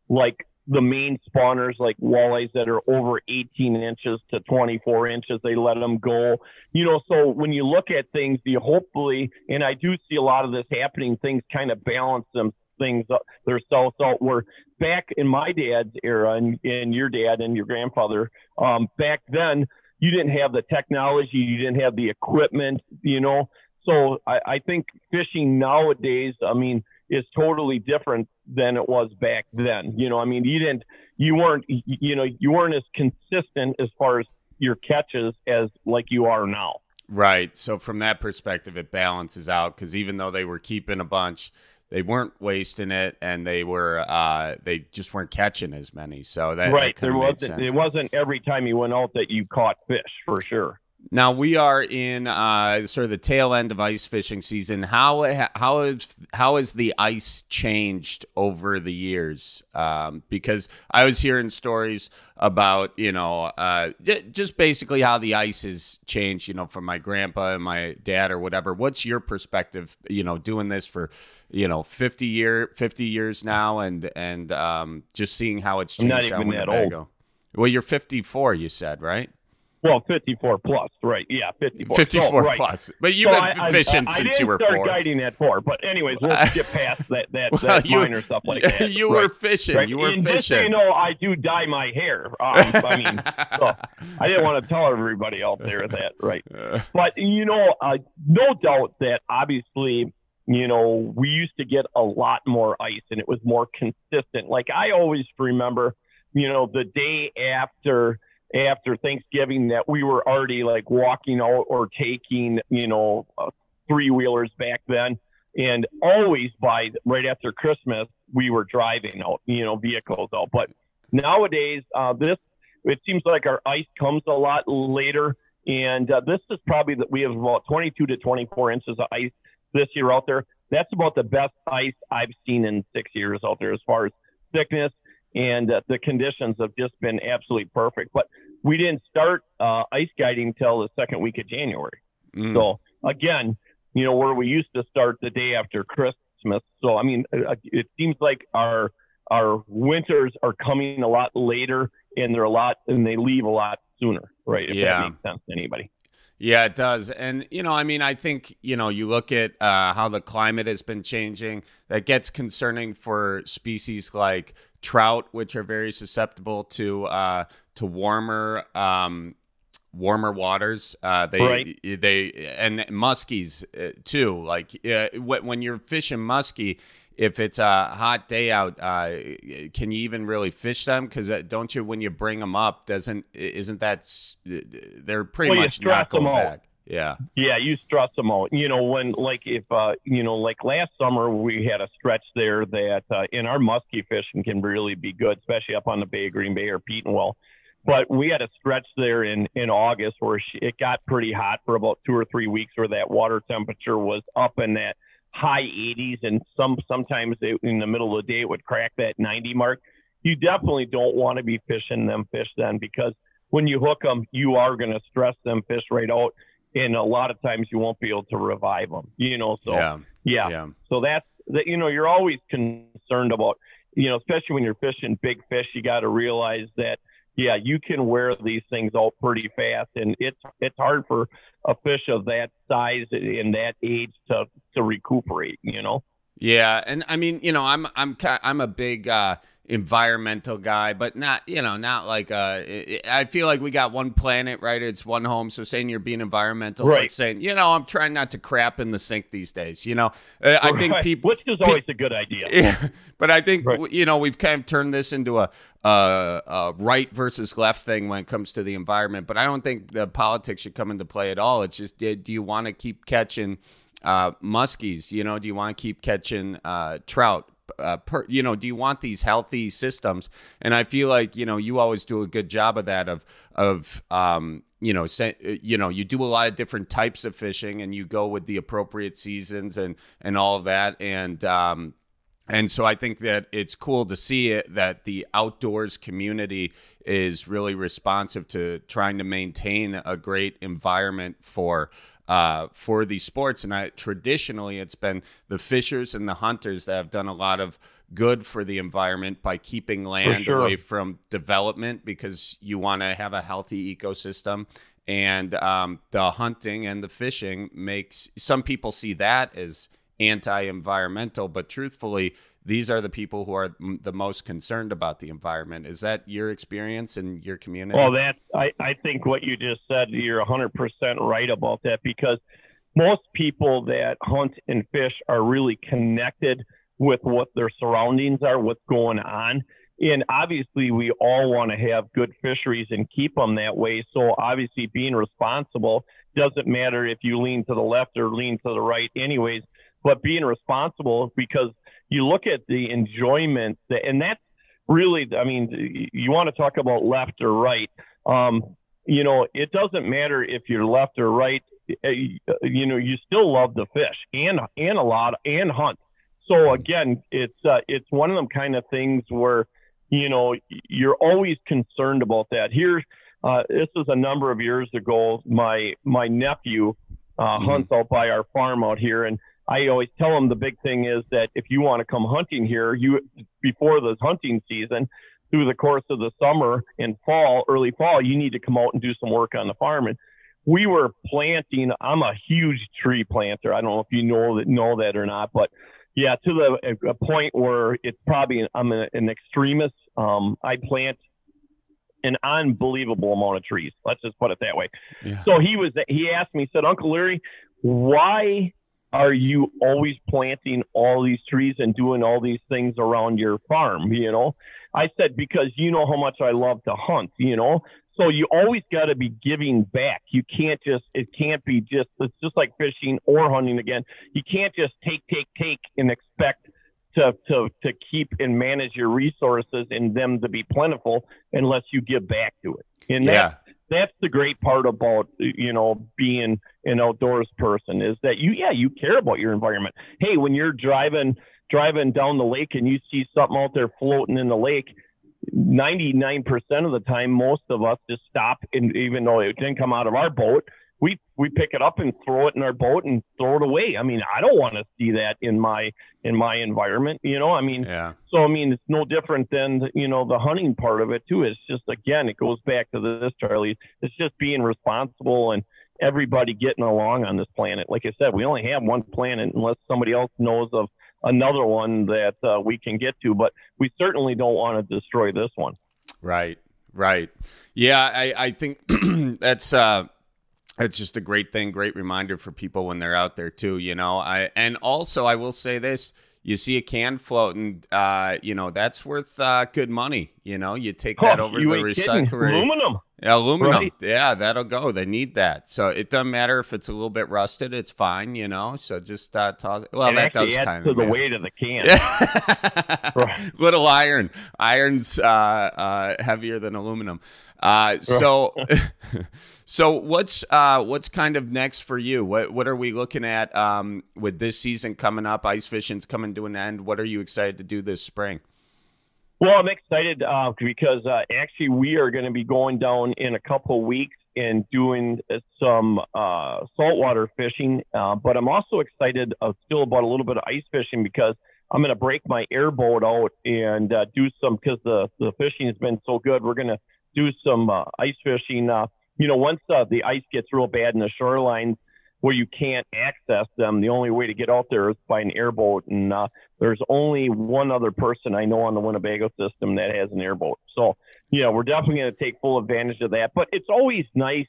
like the main spawners like walleyes that are over 18 inches to 24 inches they let them go you know so when you look at things you hopefully and i do see a lot of this happening things kind of balance them things themselves out were back in my dad's era and, and your dad and your grandfather um, back then you didn't have the technology you didn't have the equipment you know so I, I think fishing nowadays i mean is totally different than it was back then. You know, I mean, you didn't, you weren't, you know, you weren't as consistent as far as your catches as like you are now.
Right. So from that perspective, it balances out because even though they were keeping a bunch, they weren't wasting it, and they were uh, they just weren't catching as many. So that
right
that
there wasn't it wasn't every time you went out that you caught fish for sure.
Now we are in uh, sort of the tail end of ice fishing season. How how is how has the ice changed over the years? Um, because I was hearing stories about you know uh, just basically how the ice has changed. You know, from my grandpa and my dad or whatever. What's your perspective? You know, doing this for you know fifty year fifty years now, and and um, just seeing how it's changed.
I'm not even that old.
Well, you're 54, you said, right?
Well, 54 plus, right? Yeah, 54.
54
so, right.
plus. But you've
so
been
I,
fishing
I, I,
since
I
you were
start guiding at four. But anyways, we'll [LAUGHS] skip past that that, well, that
you,
minor stuff like that. [LAUGHS]
You
right.
were fishing.
Right.
You were
and
fishing.
Just so you know, I do dye my hair. Um, I mean, [LAUGHS] so I didn't want to tell everybody out there that, right? But you know, uh, no doubt that obviously you know, we used to get a lot more ice and it was more consistent. Like I always remember, you know, the day after after Thanksgiving that we were already like walking out or taking, you know, uh, three wheelers back then. And always by right after Christmas, we were driving out, you know, vehicles out. But nowadays, uh, this, it seems like our ice comes a lot later. And uh, this is probably that we have about 22 to 24 inches of ice this year out there. That's about the best ice I've seen in six years out there as far as thickness and uh, the conditions have just been absolutely perfect. But we didn't start uh, ice guiding till the second week of January. Mm. So again, you know where we used to start the day after Christmas. So I mean, uh, uh, it seems like our our winters are coming a lot later, and they're a lot, and they leave a lot sooner, right? If
yeah.
that makes sense to anybody.
Yeah, it does. And, you know, I mean, I think, you know, you look at uh, how the climate has been changing, that gets concerning for species like trout, which are very susceptible to uh, to warmer um, warmer waters. Uh, they
right.
they and muskies uh, too. Like uh, when you're fishing muskie, if it's a hot day out, uh, can you even really fish them? Because uh, don't you when you bring them up, doesn't isn't that they're pretty
well,
much not going back? Yeah.
Yeah, you stress them out. You know, when like if uh you know, like last summer we had a stretch there that uh, in our muskie fishing can really be good, especially up on the Bay of Green Bay or Petenwell. But we had a stretch there in in August where she, it got pretty hot for about two or three weeks, where that water temperature was up in that high 80s, and some sometimes it, in the middle of the day it would crack that 90 mark. You definitely don't want to be fishing them fish then because when you hook them, you are going to stress them fish right out and a lot of times you won't be able to revive them. You know, so yeah, yeah. yeah. So that's that. You know, you're always concerned about. You know, especially when you're fishing big fish, you got to realize that yeah, you can wear these things out pretty fast, and it's it's hard for a fish of that size and that age to to recuperate. You know.
Yeah, and I mean, you know, I'm I'm I'm a big. uh environmental guy, but not you know not like uh I feel like we got one planet, right? It's one home. So saying you're being environmental, right. like saying you know I'm trying not to crap in the sink these days. You know, uh, I think people,
which is always a good idea. [LAUGHS]
Yeah, but I think right. you know we've kind of turned this into a, a, a right versus left thing when it comes to the environment. But I don't think the politics should come into play at all. It's just do you want to keep catching uh, muskies? You know, do you want to keep catching uh, trout? Uh, per, you know, do you want these healthy systems? And I feel like you know you always do a good job of that. Of of um, you know, say, uh, you know, you do a lot of different types of fishing, and you go with the appropriate seasons and and all of that, and um, and so I think that it's cool to see it that the outdoors community is really responsive to trying to maintain a great environment for uh, for these sports. And I, traditionally, it's been the fishers and the hunters that have done a lot of good for the environment by keeping land sure. away from development because you want to have a healthy ecosystem. And um, the hunting and the fishing makes some people see that as anti-environmental, but truthfully, these are the people who are the most concerned about the environment. Is that your experience in your community?
Well, that I, I think what you just said, you're 100% right about that because most people that hunt and fish are really connected with what their surroundings are, what's going on. And obviously, we all want to have good fisheries and keep them that way. So, obviously, being responsible doesn't matter if you lean to the left or lean to the right, anyways. But being responsible because you look at the enjoyment, and that's really, I mean, you want to talk about left or right. Um, you know, it doesn't matter if you're left or right. Eh, you know, you still love the fish and and a lot and hunt. So again, it's uh, it's one of them kind of things where you know you're always concerned about that. Here, uh, this is a number of years ago. My my nephew uh, mm-hmm. hunts out by our farm out here, and I always tell them the big thing is that if you want to come hunting here, you before the hunting season, through the course of the summer and fall, early fall, you need to come out and do some work on the farm. And we were planting. I'm a huge tree planter. I don't know if you know that know that or not, but yeah, to the a point where it's probably I'm an, an extremist. Um, I plant an unbelievable amount of trees. Let's just put it that way. Yeah. So he was he asked me, he said, Uncle Larry, why are you always planting all these trees and doing all these things around your farm? You know, I said, because you know how much I love to hunt, you know, so you always got to be giving back. You can't just, it can't be just, it's just like fishing or hunting again. You can't just take, take, take and expect to, to, to keep and manage your resources and them to be plentiful unless you give back to it. And yeah that's the great part about you know being an outdoors person is that you yeah you care about your environment. Hey when you're driving driving down the lake and you see something out there floating in the lake 99% of the time most of us just stop and even though it didn't come out of our boat we we pick it up and throw it in our boat and throw it away. I mean, I don't want to see that in my in my environment. You know, I mean, yeah. so I mean, it's no different than you know the hunting part of it too. It's just again, it goes back to this, Charlie. It's just being responsible and everybody getting along on this planet. Like I said, we only have one planet unless somebody else knows of another one that uh, we can get to, but we certainly don't want to destroy this one.
Right. Right. Yeah, I, I think [CLEARS THROAT] that's uh it's just a great thing, great reminder for people when they're out there too, you know. I and also I will say this, you see a can floating, uh, you know that's worth uh, good money. You know, you take that
Oh,
over
you
to the
recycling kidding. Aluminum. Right.
yeah, that'll go. They need that, so it doesn't matter if it's a little bit rusted. It's fine, you know. So just uh, toss. Well,
it
that does kind of
the
matter.
weight of the can. [LAUGHS] Right. [LAUGHS]
Little iron. Iron's uh, uh, heavier than aluminum. Uh, so, [LAUGHS] so what's uh, what's kind of next for you? What what are we looking at um, with this season coming up? Ice fishing's coming to an end. What are you excited to do this spring?
Well, I'm excited uh, because uh, actually we are going to be going down in a couple weeks and doing some uh, saltwater fishing. Uh, but I'm also excited uh, still about a little bit of ice fishing because I'm going to break my airboat out and uh, do some because the the fishing has been so good. We're going to do some ice fishing. You know, once the ice gets real bad in the shorelines where you can't access them, the only way to get out there is by an airboat. And uh, there's only one other person I know on the Winnebago system that has an airboat. So, yeah, we're definitely going to take full advantage of that. But it's always nice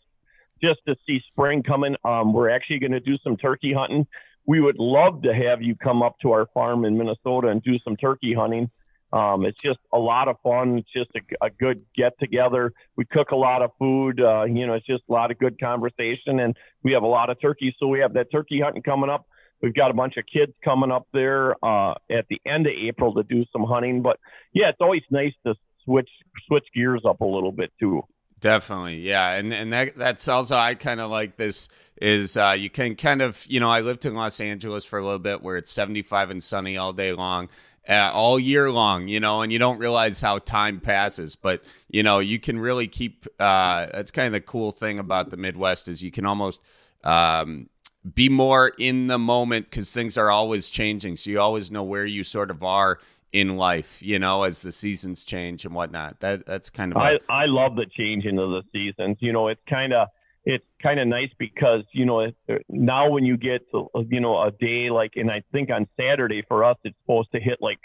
just to see spring coming. Um, we're actually going to do some turkey hunting. We would love to have you come up to our farm in Minnesota and do some turkey hunting. Um, it's just a lot of fun. It's just a, a good get together. We cook a lot of food. Uh, you know, it's just a lot of good conversation, and we have a lot of turkeys. So we have that turkey hunting coming up. We've got a bunch of kids coming up there uh, at the end of April to do some hunting. But yeah, it's always nice to switch switch gears up a little bit too.
Definitely, yeah, and and that that's also I kind of like this is uh, you can kind of you know I lived in Los Angeles for a little bit where it's seventy five and sunny all day long. Uh, all year long, you know, and you don't realize how time passes, but you know, you can really keep. Uh, that's kind of the cool thing about the Midwest is you can almost um, be more in the moment because things are always changing. So you always know where you sort of are in life, you know, as the seasons change and whatnot. That that's kind of a-
I love the changing of the seasons. You know, it's kind of it's kind of nice because you know now when you get to, you know a day like, and I think on Saturday for us it's supposed to hit like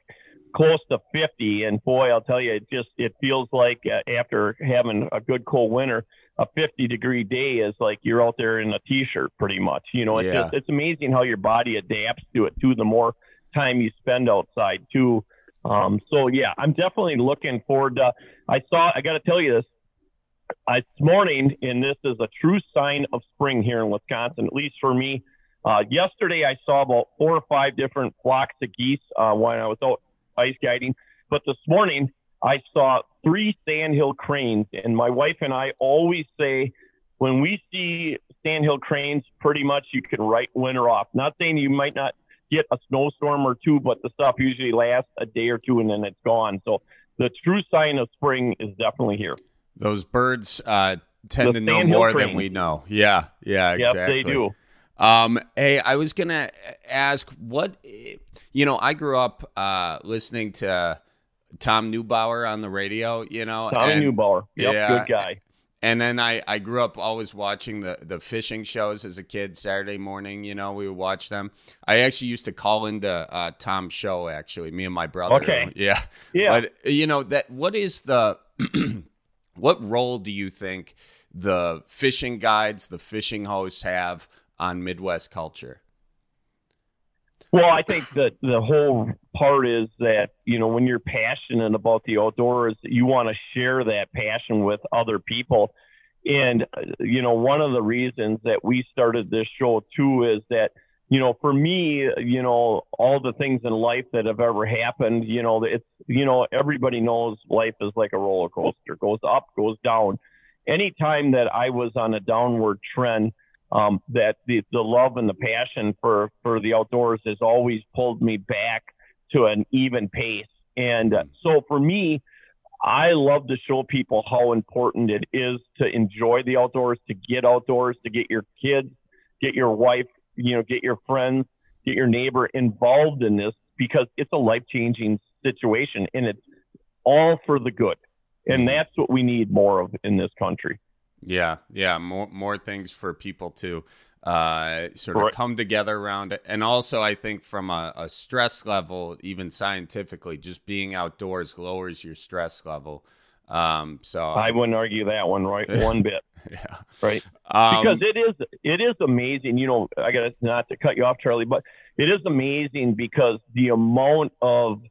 close to 50, and boy, I'll tell you, it just it feels like uh, after having a good cold winter, a 50 degree day is like you're out there in a t-shirt pretty much. You know, it's
Yeah.
just it's amazing how your body adapts to it too. The more time you spend outside too. Um, so yeah, I'm definitely looking forward to. I saw. I got to tell you this. I, this morning, and this is a true sign of spring here in Wisconsin, at least for me. Uh, yesterday, I saw about four or five different flocks of geese uh, when I was out ice guiding. But this morning, I saw three sandhill cranes, and my wife and I always say when we see sandhill cranes, pretty much you can write winter off. Not saying you might not get a snowstorm or two, but the stuff usually lasts a day or two and then it's gone. So the true sign of spring is definitely here.
Those birds uh, tend
The
to know more than we know. Yeah, yeah,
Yes,
exactly.
they do.
Um, hey, I was gonna ask what you know. I grew up uh, listening to Tom Neubauer on the radio. You know,
Tom
and,
Neubauer. Yep,
yeah.
good guy.
and then I I grew up always watching the the fishing shows as a kid. Saturday morning, you know, we would watch them. I actually used to call into uh, Tom's show. Actually, me and my brother.
Okay.
Yeah.
Yeah.
But you know that what is the [CLEARS THROAT] what role do you think the fishing guides, the fishing hosts have on Midwest culture?
Well, I think that the whole part is that, you know, when you're passionate about the outdoors, you want to share that passion with other people. And, uh, you know, one of the reasons that we started this show too is that, you know, for me, you know, all the things in life that have ever happened, you know, it's, you know, everybody knows life is like a roller coaster, goes up, goes down. Anytime that I was on a downward trend, um, that the, the love and the passion for, for the outdoors has always pulled me back to an even pace. And so for me, I love to show people how important it is to enjoy the outdoors, to get outdoors, to get your kids, get your wife, you know, get your friends, get your neighbor involved in this because it's a life changing situation and it's all for the good. And that's what we need more of in this country.
Yeah, yeah, more more things for people to uh, sort of come together around it, and also I think from a, a stress level, even scientifically, just being outdoors lowers your stress level. Um, so
I wouldn't argue that one, right? [LAUGHS] One bit.
yeah.
Right.
Um,
because it is it is amazing. You know, I got not to cut you off, Charlie, but it is amazing because the amount of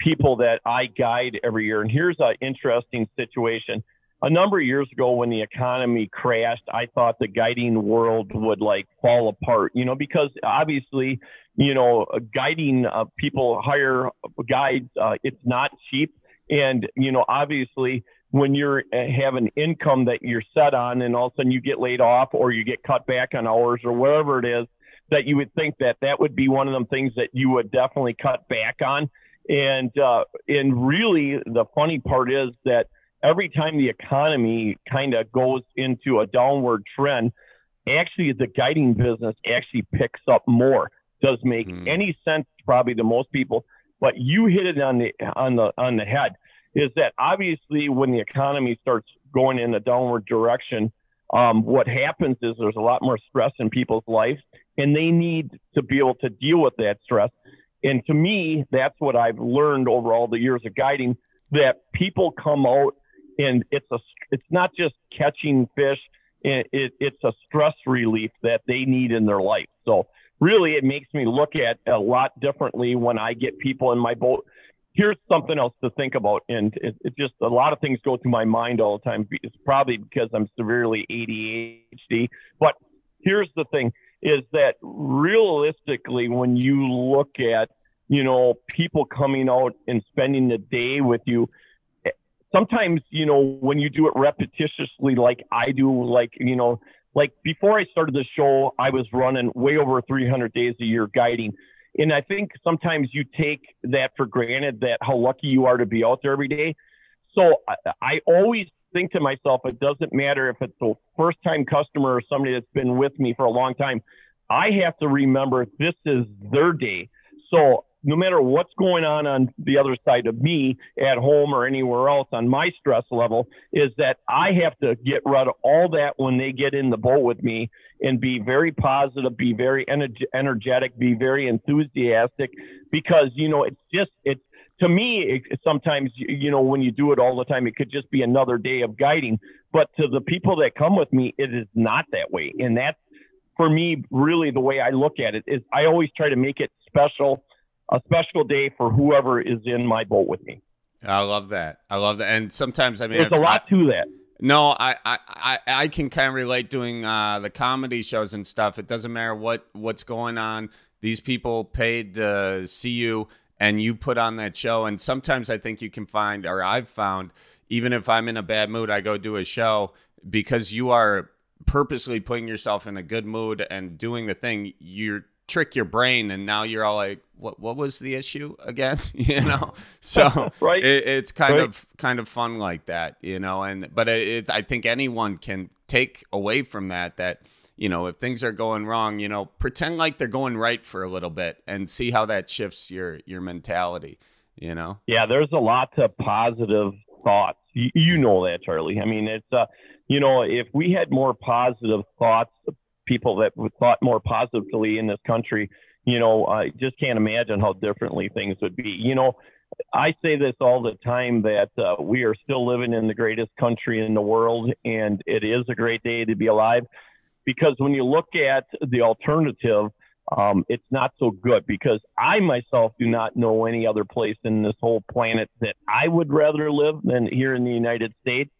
people that I guide every year. And here's an interesting situation. A number of years ago, when the economy crashed, I thought the guiding world would like fall apart. You know, because obviously, you know, guiding uh, people hire guides. Uh, it's not cheap and, you know, obviously when you're uh, have an income that you're set on and all of a sudden you get laid off or you get cut back on hours or whatever it is, that you would think that that would be one of them things that you would definitely cut back on. And, uh, and really the funny part is that every time the economy kind of goes into a downward trend, actually the guiding business actually picks up more. Does make mm. any sense probably to most people but you hit it on the on the on the head. Is that obviously when the economy starts going in a downward direction, um, what happens is there's a lot more stress in people's lives, and they need to be able to deal with that stress. And to me, that's what I've learned over all the years of guiding. That people come out, and it's a it's not just catching fish. It, it, it's a stress relief that they need in their life. So really it makes me look at a lot differently when I get people in my boat. Here's something else to think about, and it, it just a lot of things go through my mind all the time. It's probably because I'm severely ADHD. But here's the thing: is that realistically, when you look at you know people coming out and spending the day with you, eh, sometimes you know when you do it repetitiously, like I do, like you know like before I started the show, I was running way over 300 days a year guiding. And I think sometimes you take that for granted that how lucky you are to be out there every day. So I, I always think to myself, it doesn't matter if it's a first time customer or somebody that's been with me for a long time. I have to remember this is their day. So no matter what's going on on the other side of me at home or anywhere else on my stress level is that I have to get rid of all that when they get in the boat with me and be very positive, be very energetic, be very enthusiastic because, you know, it's just, it's, to me, it, sometimes, you know, when you do it all the time, it could just be another day of guiding. But to the people that come with me, it is not that way. And that's, for me, really the way I look at it is I always try to make it special a special day for whoever is in my boat with me.
I love that. I love that. And sometimes I mean,
there's a lot
I,
to that.
No, I, I, I can kind of relate doing uh, the comedy shows and stuff. It doesn't matter what what's going on. These people paid to see you, and you put on that show. And sometimes I think you can find, or I've found, even if I'm in a bad mood, I go do a show because you are purposely putting yourself in a good mood and doing the thing. You're trick your brain and now you're all like what what was the issue again? [LAUGHS] You know? [LAUGHS] So [LAUGHS]
right.
it, it's kind
right.
of kind of fun like that you know? And but it, it, i think anyone can take away from that that you know if things are going wrong you know pretend like they're going right for a little bit and see how that shifts your your mentality you know?
Yeah there's a lot of positive thoughts. You, you know that charlie. I mean it's uh you know if we had more positive thoughts people that thought more positively in this country, you know, I just can't imagine how differently things would be. You know, I say this all the time that uh, we are still living in the greatest country in the world, and it is a great day to be alive. Because when you look at the alternative, um, it's not so good because I myself do not know any other place in this whole planet that I would rather live than here in the United States.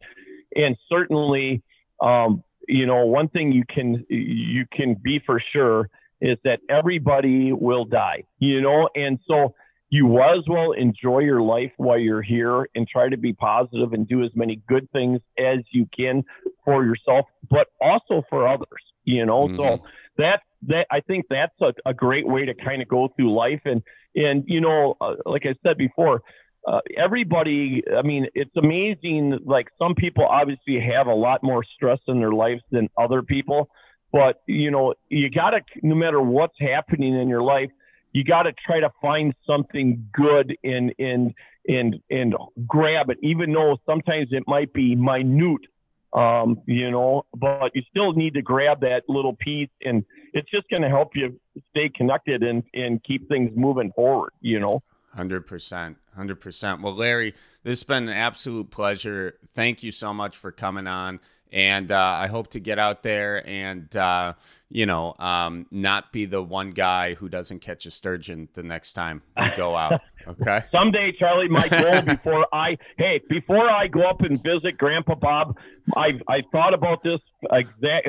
And certainly, um, you know, one thing you can you can be for sure is that everybody will die, you know, and so you as well enjoy your life while you're here and try to be positive and do as many good things as you can for yourself, but also for others, you know. Mm-hmm. So that that I think that's a, a great way to kind of go through life and and you know, uh, like I said before, uh, everybody, I mean, it's amazing. Like some people obviously have a lot more stress in their lives than other people, but you know, you got to, no matter what's happening in your life, you got to try to find something good and and and and grab it, even though sometimes it might be minute, um, you know, but you still need to grab that little piece, and it's just going to help you stay connected and and keep things moving forward, you know.
Hundred percent, hundred percent. Well, Larry, this has been an absolute pleasure. Thank you so much for coming on, and uh, I hope to get out there and uh, you know um, not be the one guy who doesn't catch a sturgeon the next time we go out. [LAUGHS] Okay.
Someday, Charlie, my goal [LAUGHS] before I hey before I go up and visit Grandpa Bob, I've, I thought about this exact,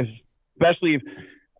especially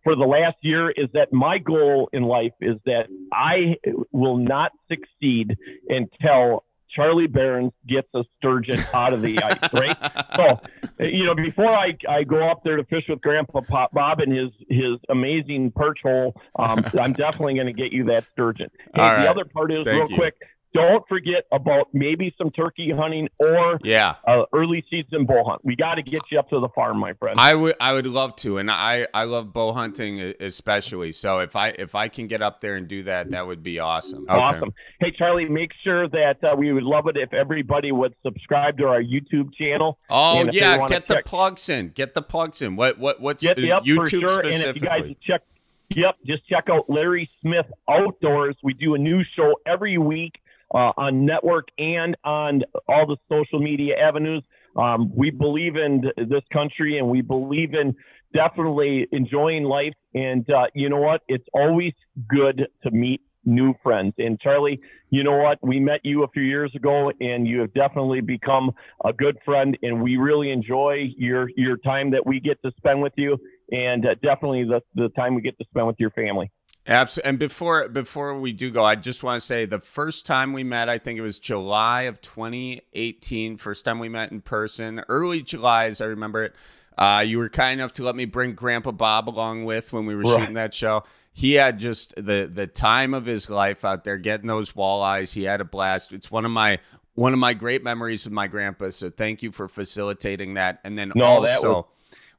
for the last year is that my goal in life is that I will not succeed until Charlie Berens gets a sturgeon out of the ice, [LAUGHS] right? So, you know, before I, I go up there to fish with Grandpa Pop Bob and his his amazing perch hole, um, [LAUGHS] I'm definitely going to get you that sturgeon. And
All right.
the other part is
Thank
real
you.
quick. Don't forget about maybe some turkey hunting or
Yeah.
uh, early season bull hunt. We got to get you up to the farm, my friend.
I would I would love to, and I I love bow hunting especially. So if I if I can get up there and do that, that would be awesome. Okay.
Awesome. Hey, Charlie, make sure that uh, we would love it if everybody would subscribe to our YouTube channel.
Oh
And if they
yeah, get the plugs in. Get the plugs in. What what what's
Get the for
YouTube
sure. And if you guys check, yep, just check out Larry Smith Outdoors. We do a new show every week uh, on network and on all the social media avenues. Um, we believe in this country and we believe in definitely enjoying life. And uh, you know what? It's always good to meet new friends. And Charlie, you know what? We met you a few years ago, and you have definitely become a good friend. And we really enjoy your your time that we get to spend with you, and uh, definitely the the time we get to spend with your family.
Absolutely. And before before we do go, I just want to say the first time we met, I think it was July of 2018. First time we met in person, early July, as I remember it. Uh, you were kind enough to let me bring Grandpa Bob along with when we were
Right.
shooting that show. He had just the the time of his life out there getting those walleyes. He had a blast. It's one of my one of my great memories with my grandpa. So thank you for facilitating that. And then
No,
also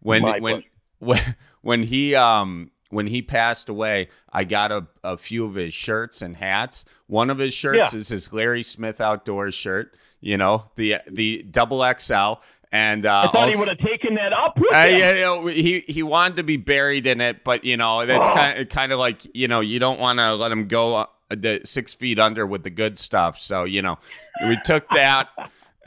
when when when [LAUGHS] when he um when he passed away, I got a, a few of his shirts and hats. One of his shirts
Yeah.
is his Larry Smith Outdoors shirt. You know the the double XL, and uh,
I thought he would have taken that up with
uh,
him.
yeah, you know, he he wanted to be buried in it, but you know that's
Oh.
kind of kind of like you know you don't want to let him go uh, the six feet under with the good stuff. So you know we took that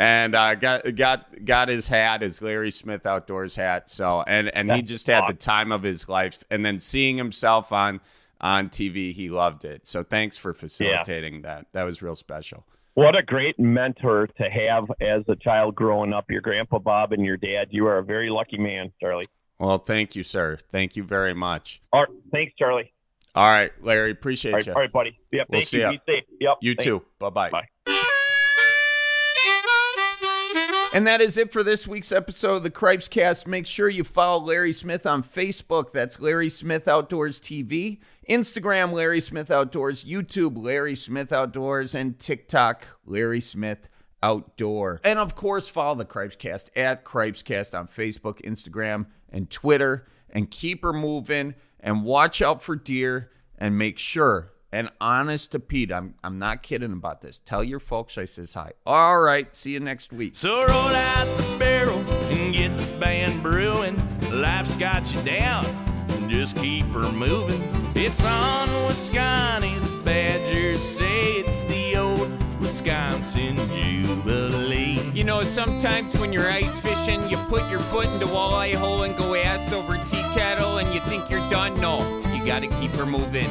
and uh, got got got his hat, his Larry Smith Outdoors hat. So and and he just had
awesome.
the time of his life. And then seeing himself on on TV, he loved it. So thanks for facilitating that. That was real special.
What a great mentor to have as a child growing up. Your grandpa Bob and your dad. You are a very lucky man, Charlie.
Well, thank you, sir. Thank you very much.
All right, thanks, Charlie.
All right, Larry, appreciate
All right,
you.
all right, buddy. Yep,
We'll
thank
see
you.
ya.
Be safe. Yep.
You
thanks.
too. Bye-bye.
Bye.
And that is it for this week's episode of the Cripes Cast. Make sure you follow Larry Smith on Facebook. That's Larry Smith Outdoors TV. Instagram, Larry Smith Outdoors. YouTube, Larry Smith Outdoors. And TikTok, Larry Smith Outdoor. And of course, follow the Cripes Cast at Cripes Cast on Facebook, Instagram, and Twitter. And keep her moving. And watch out for deer. And make sure and honest to Pete, I'm I'm not kidding about this. Tell your folks I says hi. All right, see you next week.
So roll out the barrel and get the band brewing. Life's got you down, just keep her moving. It's on Wisconsin, the Badgers say it's the old Wisconsin Jubilee.
You know, sometimes when you're ice fishing, you put your foot in the walleye hole and go ass over tea kettle, and you think you're done. No, you got to keep her moving.